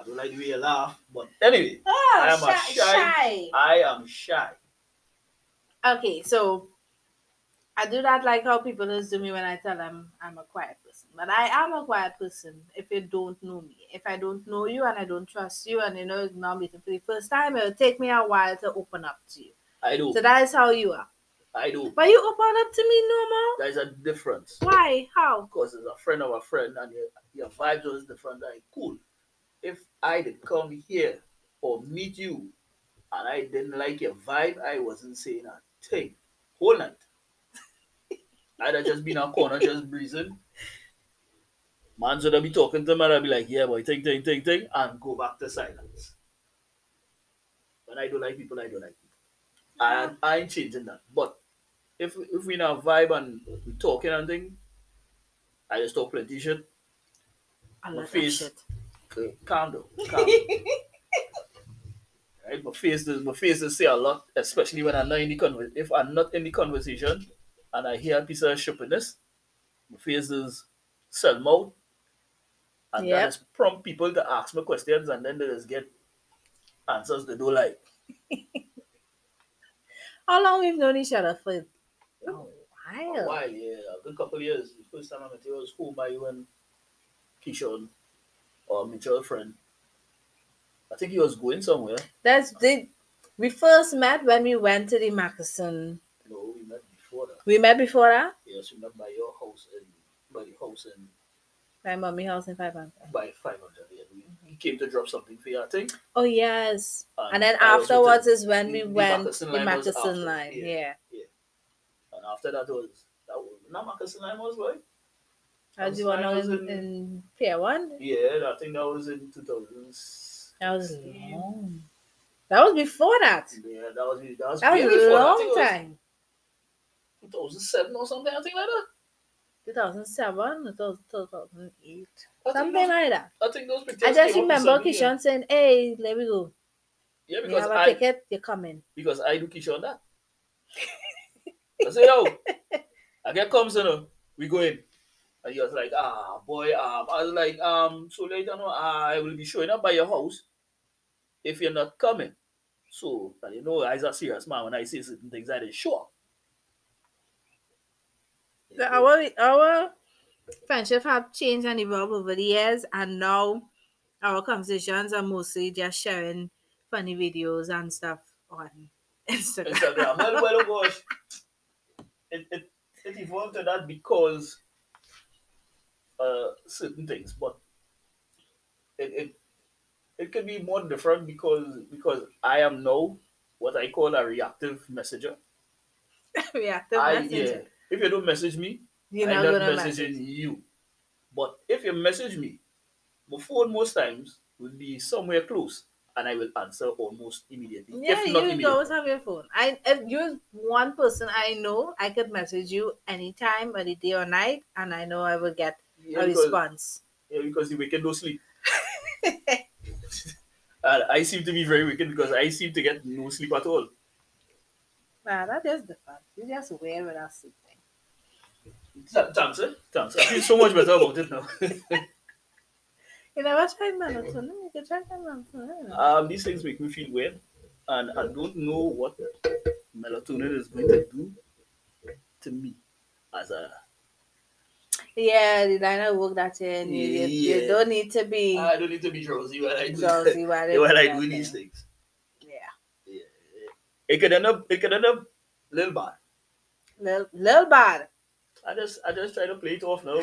I don't like the way you laugh. But anyway, Oh, I am a oh, shy, shy- shy. I am shy. Okay, so I do that like how people just do me when I tell them I'm a quiet person. But I am a quiet person if you don't know me. If I don't know you and I don't trust you and you know you're not meeting for the first time, it will take me a while to open up to you. I do. So that is how you are. I do. But you open up to me normal. more? There's a difference. Why? How? Because it's a friend of a friend and your, your vibes was different, like cool. If I did come here or meet you and I didn't like your vibe, I wasn't saying a thing. Whole night. I'd have just been in a corner just breathing. Man should be talking to me and I'd be like, yeah boy, ting ting ting ting and go back to silence. When I don't like people, I don't like people. And I ain't changing that. But if if we in a vibe and we talking and thing, I just talk plenty shit. I love face. shit. Down. Right? My face does my face does say a lot, especially when I'm not in the conver- if I'm not in the conversation and I hear a piece of shippiness, my face does sell mouth. And Yep. that is prompt people to ask me questions and then they just get answers they don't like. How long we've known each other for? A A while. while, yeah, a good couple of years. The first time I met you was home by you and Kishon Um, or mutual friend. I think he was going somewhere. That's the we first met when we went to the Mackerson. No, we met before that. We met before that? Yes, we met by your house in by the house in By My mommy house in Five Bank. by five hundred. Yeah. We, mm-hmm. he came to drop something for you, I think. Oh yes. And then I afterwards is when we the went Mackerson the line Mackerson after, line. yeah. Yeah. And after that was that was not Mackerson line was right? Do you want to know in, was in Pier One? Yeah, I think that was in two thousand. That was long. That was before that. Yeah, that was that was, That was a before that. Long was time. 2007 or something, I think like that. 2007 or 2008. I think Something those, like that. I think those pictures I just remember. Kishan saying, hey, let me go. Yeah, You because have a I ticket, you're coming. because I do Kishon that. I say, yo, I get comes, you know, we go in. And he was like, ah, boy, um, I was like, um, so later, no, I will be showing up by your house if you're not coming. So, and you know, I's a serious man when I say certain things, I didn't show up. So our our friendship have changed and evolved over the years, and now our conversations are mostly just sharing funny videos and stuff on Instagram. Instagram. well, well, oh gosh, it, it, it evolved to that because uh, certain things, but it, it it could be more different because because I am now what I call a reactive messenger. Reactive I, messenger. yeah, if you don't message me, You're I'm not not messaging message. you. But if you message me, my phone most times will be somewhere close, and I will answer almost immediately. Yeah, if you immediately. always have your phone. I if you're one person I know, I could message you anytime, any day or night, and I know I will get Yeah, a because- response. Yeah, because the wicked don't sleep. and I seem to be very wicked because I seem to get no sleep at all. Nah, that is different. You just wear without sleeping. Th- Thanks, eh? Thanks. I feel so much better about it now. You never tried melatonin? You could try melatonin. um, these things make me feel weird, and I don't know what melatonin is going to do to me as a. Yeah, the line of work that in, you, you, you Yeah. don't need to be I don't need to be drowsy while I do, drowsy while, you while I do these things. Yeah. Yeah. It could end up. It could end up little bad. Little, little bad. I just I just try to play it off now.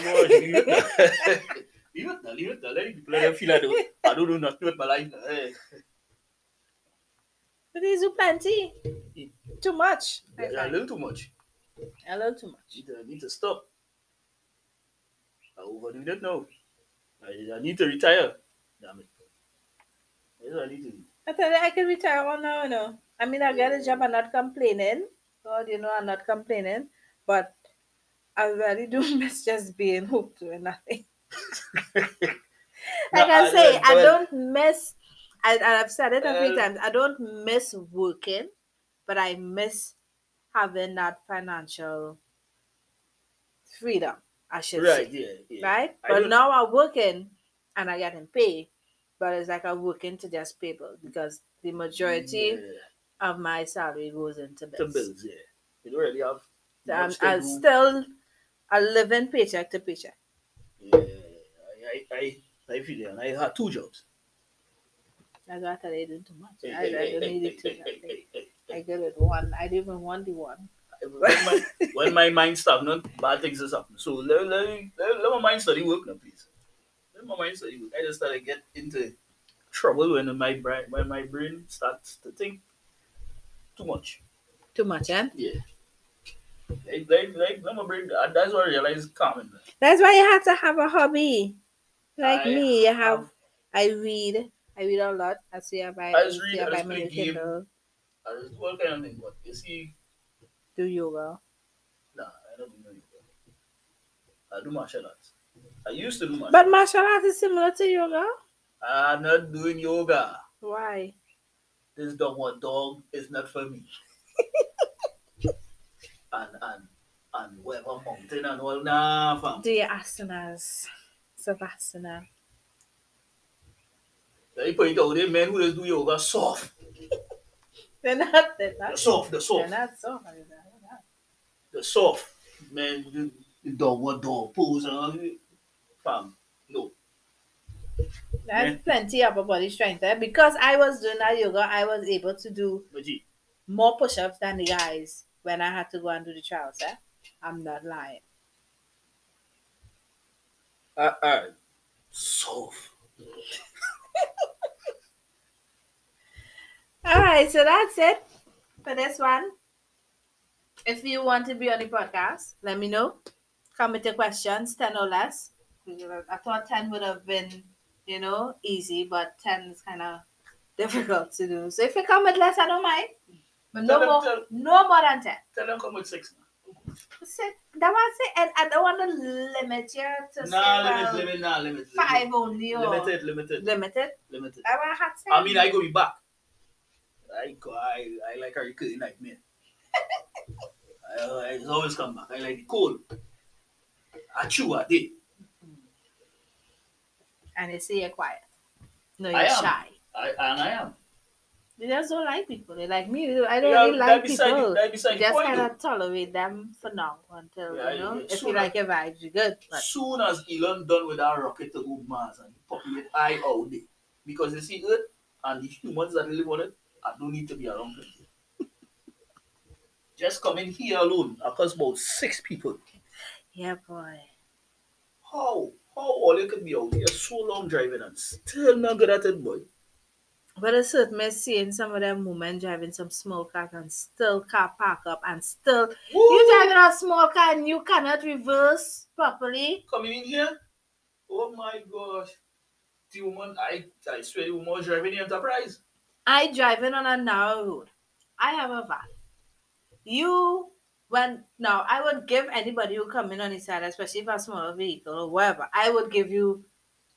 Leave it now. leave it it. Let people let feel I don't, I don't do nothing with my life. now. Eh. But these do plenty. Too much. Yeah, a little too much. A little too much. To, need to stop. I overdoing it now. I, I need to retire. Damn it. That's what I need to do. I tell you, I can retire on now, you know. I mean, I got a job, I'm not complaining. God, you know, I'm not complaining. But I really do miss just being hooked to nothing. like No, I I- say, I don't miss. I, I've said it a few Uh, times. I don't miss working, but I miss having that financial freedom. I should Right, say, yeah, yeah. right? But don't- now I'm working, and I getting paid, but it's like I'm working to just pay bills because the majority Yeah, of my salary goes into bills. to bills, yeah. You don't really have So I'm, I'm do. still a living paycheck to paycheck. Yeah, I, I, I, I feel it. And I had two jobs. That's why I thought I didn't too much. I, I don't need it too much. I get it one. I didn't even want the one. When my, when my mind stagnant, bad things is happening. So let, let, let, let my mind study work now, please. Let my mind study work. I just started get into trouble when my brain when my brain starts to think too much. Too much, eh? Yeah. Like, like, like, let my brain. uh, That's what I realize calming. man. That's why you have to have a hobby. Like I me, you have. I read. I read a lot. I see I buy. I just read, I just play game. I just do all kind of things, but you see, Do yoga. nah, I don't do no yoga. I do martial arts. I used to do martial But martial arts is similar to yoga. I'm not doing yoga. Why? This dog what dog is not for me. and and and whatever mountain and all nah fam. Do your asanas. Savasana. They point out the men who just do yoga soft. They're not. They're The not. soft, the They're soft, not so hard. They're not. The soft. Man, the, dog what dog pose and all that. Fam, no. That's Yeah. plenty upper body strength there. Because I was doing that yoga, I was able to do more push-ups than the guys when I had to go and do the trials. Eh? I'm not lying. uh, uh, soft. All right, so that's it for this one. If you want to be on the podcast, let me know. Come with your questions, 10 or less. I thought 10 would have been, you know, easy, but 10 is kind of difficult to do. So if you come with less, I don't mind. But no Tell them- more, tell- no more than 10. Tell them come with six. Say, that was it. And I don't want to limit you to Nah, say, limit, well, limit, nah, limit. five only or Limited, limited, limited. limited. I want to I mean, I go be back. I go, I, I like Harry Curry like me. Uh, I, I always come back. I like the cold. I chew I did. and they say you're quiet. No, you're am. shy. I, and I am. They just don't like people. They like me. I don't Yeah, really like people. the- just kind of tolerate them for now until Yeah, you know if you like your vibes, you're good. But Soon as Elon done with our rocket to go Mars and populate I all day. Because you see Earth and the humans that live on it, I don't need to be around them. Just coming here alone, I cost about six people. yeah, boy. How? How all you can be out here so long driving and still not good at it, boy? But it's certainly seeing some of them women driving some small cars and still car park up and still Woo! you driving a small car and you cannot reverse properly. coming in here? Oh my gosh. The woman, I, I swear the woman was driving the enterprise. I driving on a narrow road. I have a van. You when now I would give anybody who come in on the side, especially if a smaller vehicle or whatever, I would give you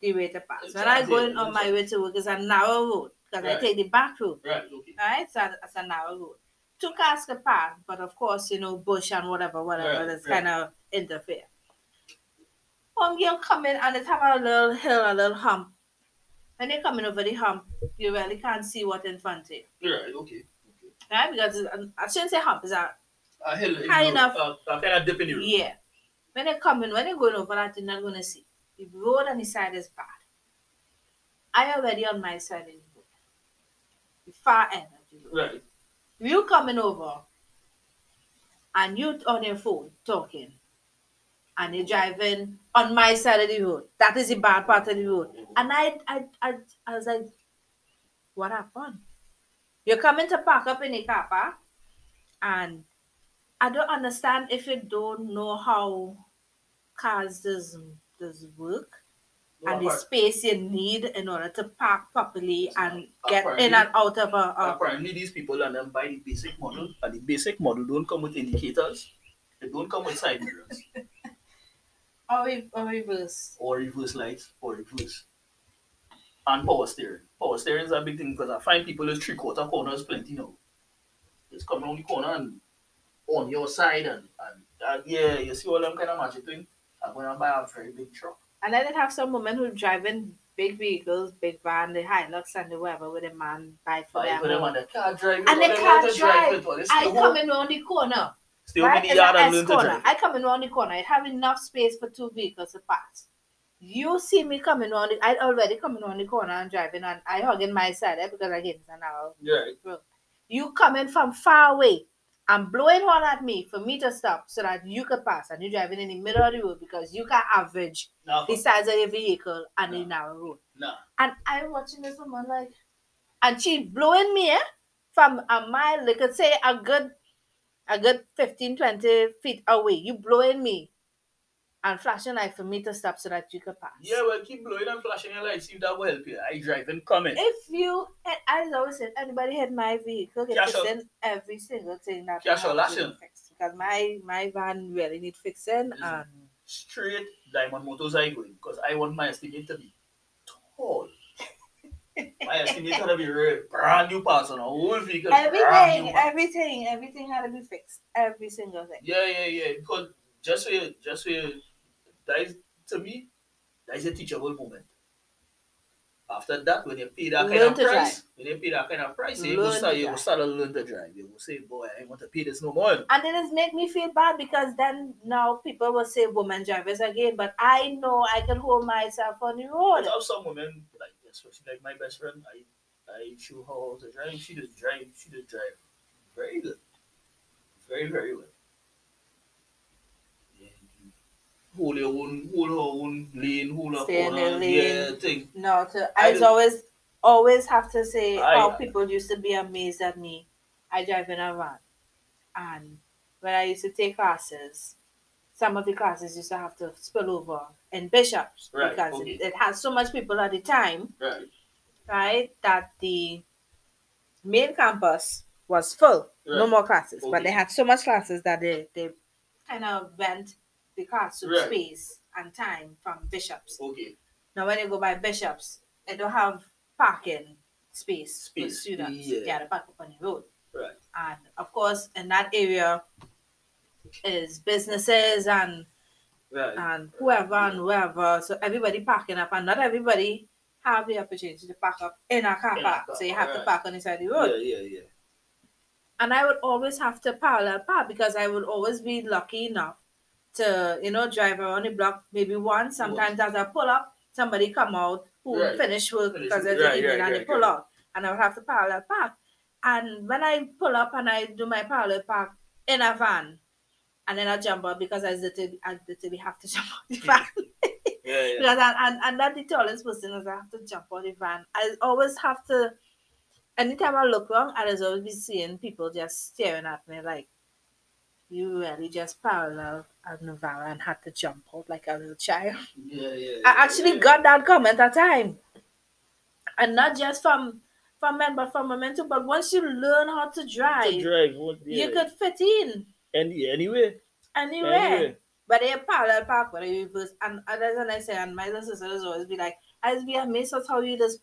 the way to pass. When I go in on my way to work, it's a narrow road because I take the back road. Right, okay. Alright, so it's a narrow road. Two cars can pass, but of course, you know, bush and whatever, whatever, Right, that's right. kind of interfere. Home girl coming and it's have a little hill, a little hump. When you're coming over the hump, you really can't see what in front of you. Right, okay. Right? Because I shouldn't say hump, a hill, High you know, enough. Kind of dip in the road. yeah. When you're coming, when they're going over that, you're not gonna see. The road on the side is bad. I already on my side in the road. The far end of the road. Right. you coming over and you on your phone talking and you're driving on my side of the road. That is the bad part of the road. And I I I, I was like, what happened? You're coming to park up in a car park and I don't understand if you don't know how cars does does work and the space you need in order to park properly and get in and out of a, a Apparently, these people and them buy the basic model, and the basic model don't come with indicators. They don't come with side mirrors or, re- or reverse. or reverse lights or reverse. and power steering. Power steering is a big thing because I find people is three quarter corners plenty now. Just come around the corner and on your side and, and uh, yeah, you see all them kind of magic thing. I'm gonna buy a very big truck. And then it have some women who driving big vehicles, big van, the Hilux and the whatever with a man buy for Buy them. for them and they can't drive. And they can't drive. they I come home- in around the corner. Still right? It's the yard and corner. drive. I come in around the corner. It have enough space for two vehicles to pass. You see me coming on the, I already coming on the corner and driving and I hugging my side eh, because again it's an hour. Right. You coming from far away and blowing horn at me for me to stop so that you could pass and you driving in the middle of the road because you can average Nah, the size of your vehicle and the No. narrow road. nah. And I'm watching this woman like, and she blowing me eh, from a mile, they could say a good, a good 15, 20 feet away. You blowing me and flashing light for me to stop so that you could pass. Yeah, well, keep blowing and flashing your lights. See if that will help you. I drive and coming. If you, eh, I always said, anybody hit my vehicle, get Cash out. every single thing that Cash out has to lashing. Because my my van really need fixing and Straight diamond motors I going because I want my estimate to be tall. my estimate had to be real brand new parts on a whole vehicle. everything, everything, everything had to be fixed. Every single thing. Yeah, yeah, yeah. Because just so you, just so you, that is to me, that is a teachable moment. After that, when you pay that kind Learn of price, when you pay that kind of price, you will start, to you will start to learn to drive. You will say, "Boy, I want to pay this no more." And then it's make me feel bad because then now people will say woman drivers again, but I know I can hold myself on the road. But I have some women, like especially like my best friend, I I show her how to drive. She just drive. She just drive very good, very very well. Yeah. Hold your own, hold her own lane, hold her Stay in corner, yeah, thing. No, to, I I always always have to say I- how people used to be amazed at me. I drive in a van, and when I used to take classes, some of the classes used to have to spill over in bishops Right, because okay. it, it had so much people at the time, Right, right, that the main campus was full. No Right. more classes, but Okay. they had so much classes that they they kind of went the classroom Right. space and time from bishops. okay. Now, when you go by bishops, they don't have parking space, for Space, students yeah. to get a park up on the road. Right. And of course, in that area is businesses and Right. and whoever and whoever. So everybody parking up, and not everybody have the opportunity to park up in a car park. so you have to park on the side of the yeah, road. yeah, yeah. And I would always have to parallel park because I would always be lucky enough to, you know, drive around the block maybe once. Sometimes as I pull up, somebody come out who Right. finish work Finish because it's Right, evening right, and they pull out. And I would have to parallel park. And when I pull up and I do my parallel park in a van, and then I jump out because I literally, I literally have to jump out the van. Yeah, yeah. because I, and, and not the tallest person is I have to jump out the van. I always have to, anytime I look wrong, I just always be seeing people just staring at me like, you really just parallel the van and had to jump out like a little child. Yeah, yeah. I actually yeah. got that comment at that time. And not just from from men, but from women too. But once you learn how to drive, to drive. Yeah. you could fit in Any, anyway. anywhere. Anyway. But they parallel park where you reverse and others and I say and my little sisters always be like, I just be amazed at how you just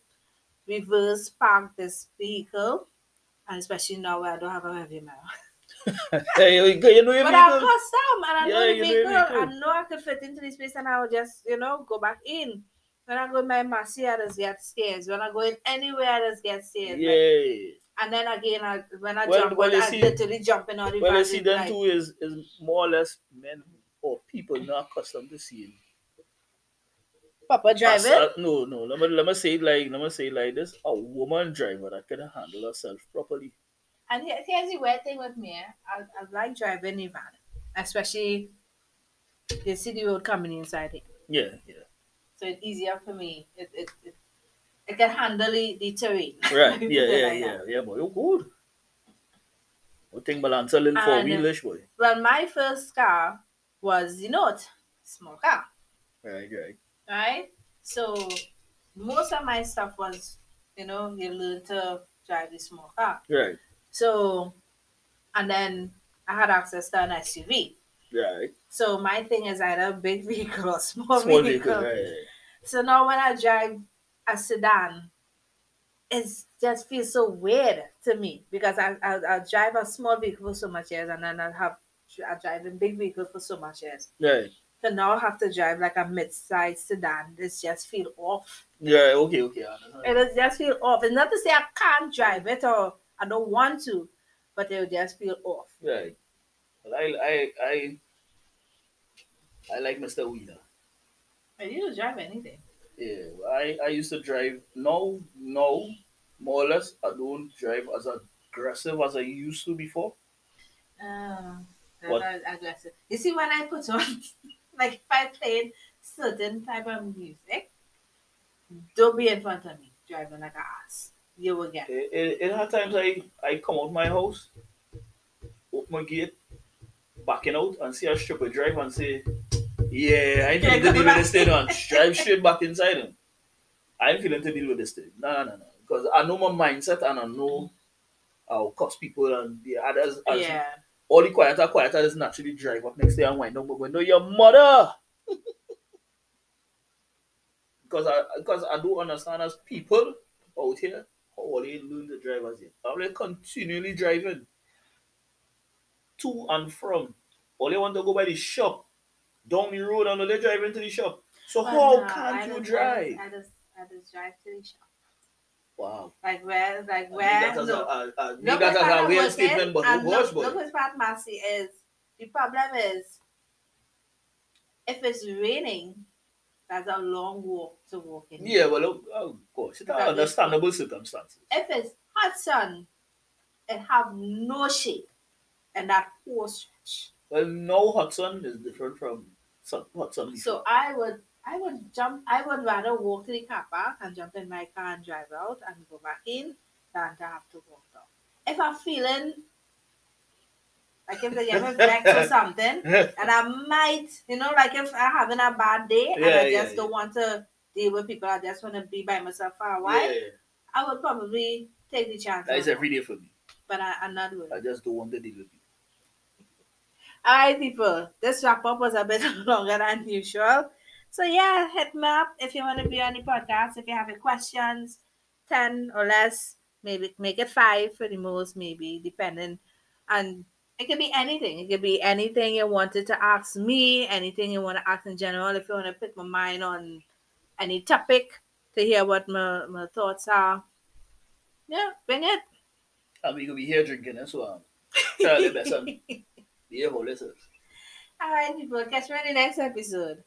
reverse park this vehicle. And especially now where I don't have a heavy mile. Hey, you, you know your But I'm vehicle? custom and I know Yeah, the you know vehicle. I know I could fit into this space and I will just, you know, go back in. When I go in my Massy, I just get stairs. When I go in anywhere, I just get stairs. Like, Yeah. and then again, I, when I Well, jump well, I see- literally jumping on the Well, you see, then like- too is is more or less men or people not accustomed to seeing. Papa driving. uh, no, no. Let me let me say it like let me say it like this: a woman driver that can handle herself properly. And here- here's the weird thing with me. eh, I, I like driving a van, especially the city road coming inside it. Yeah, yeah. So it's easier for me. It, it, it, it can handle the, the terrain. Right. Yeah, yeah, like yeah, that. yeah, boy. You good. I think balance a little four wheelish, boy. Well, my first car was the Note, small car, Right, right. right? So most of my stuff was, you know, you learn to drive the small car. Right, So, and then I had access to an SUV. right. So my thing is either a big vehicle or small, Small vehicle. vehicle, right. So now when I drive, a sedan it just feels so weird to me because I, I I drive a small vehicle for so much years and then I have I drive a big vehicle for so much years. Right. So now I have to drive like a mid-sized sedan. It just feel off. Yeah, okay, okay. It just feel off. It's not to say I can't drive it or I don't want to, but will just feel off. Right. Well, I, I, I, I like Mr. Wheeler. And you don't drive anything. Yeah, I, I used to drive. No, no, more or less, I don't drive as aggressive as I used to before. Oh, that's aggressive. You see, when I put on, like, if I played certain type of music, don't be in front of me driving like an ass. You will get. It, it, it had times I, I come out my house, open my gate, backing out, and see a stripper drive and say, Yeah, I ain't feeling to deal with this thing, and drive straight back inside him. I ain't feeling to deal with this thing. No, no, no. Because I know my mindset and I know how cuss people and the others. as- Yeah. All the quieter, quieter is naturally drive up next day and wind up the window. Your mother! because I because I do understand as people out here how they learn to drive as yet. How they continually driving to and from. All they want to go by the shop, down the road and they driving to the shop. So But how no, can't you drive? I just, I just, drive to the shop. Wow. Like where, like where? that is a, no. a, a, Look that what is a weird statement, but and look, gosh, boy? look what Pat Massy is. The problem is, if it's raining, that's a long walk to walk in. Yeah, well, of oh gosh, it's is- understandable circumstances. If it's hot sun, it have no shade, and that whole stretch. Well, no hot sun is different from sun. So I would, I would jump. I would rather walk to the car park and jump in my car and drive out and go back in than to have to walk down. If I'm feeling like if they have a vex or something, and I might, you know, like if I'm having a bad day and Yeah, I yeah, just don't want to deal with people, I just want to be by myself for a while. yeah. I would probably take the chance. That is every day for me. But I, I'm not doing I just don't want to deal with people. All right, people. This wrap up was a bit longer than usual. So yeah, hit me up if you want to be on the podcast. If you have any questions, ten or less, maybe make it five for the most, maybe depending. And it could be anything. It could be anything you wanted to ask me, anything you want to ask in general. If you want to pick my mind on any topic to hear what my, my thoughts are, yeah, bring it. And we could be here drinking as well. Tell the best be a whole listen. All right, people. Catch me in the next episode.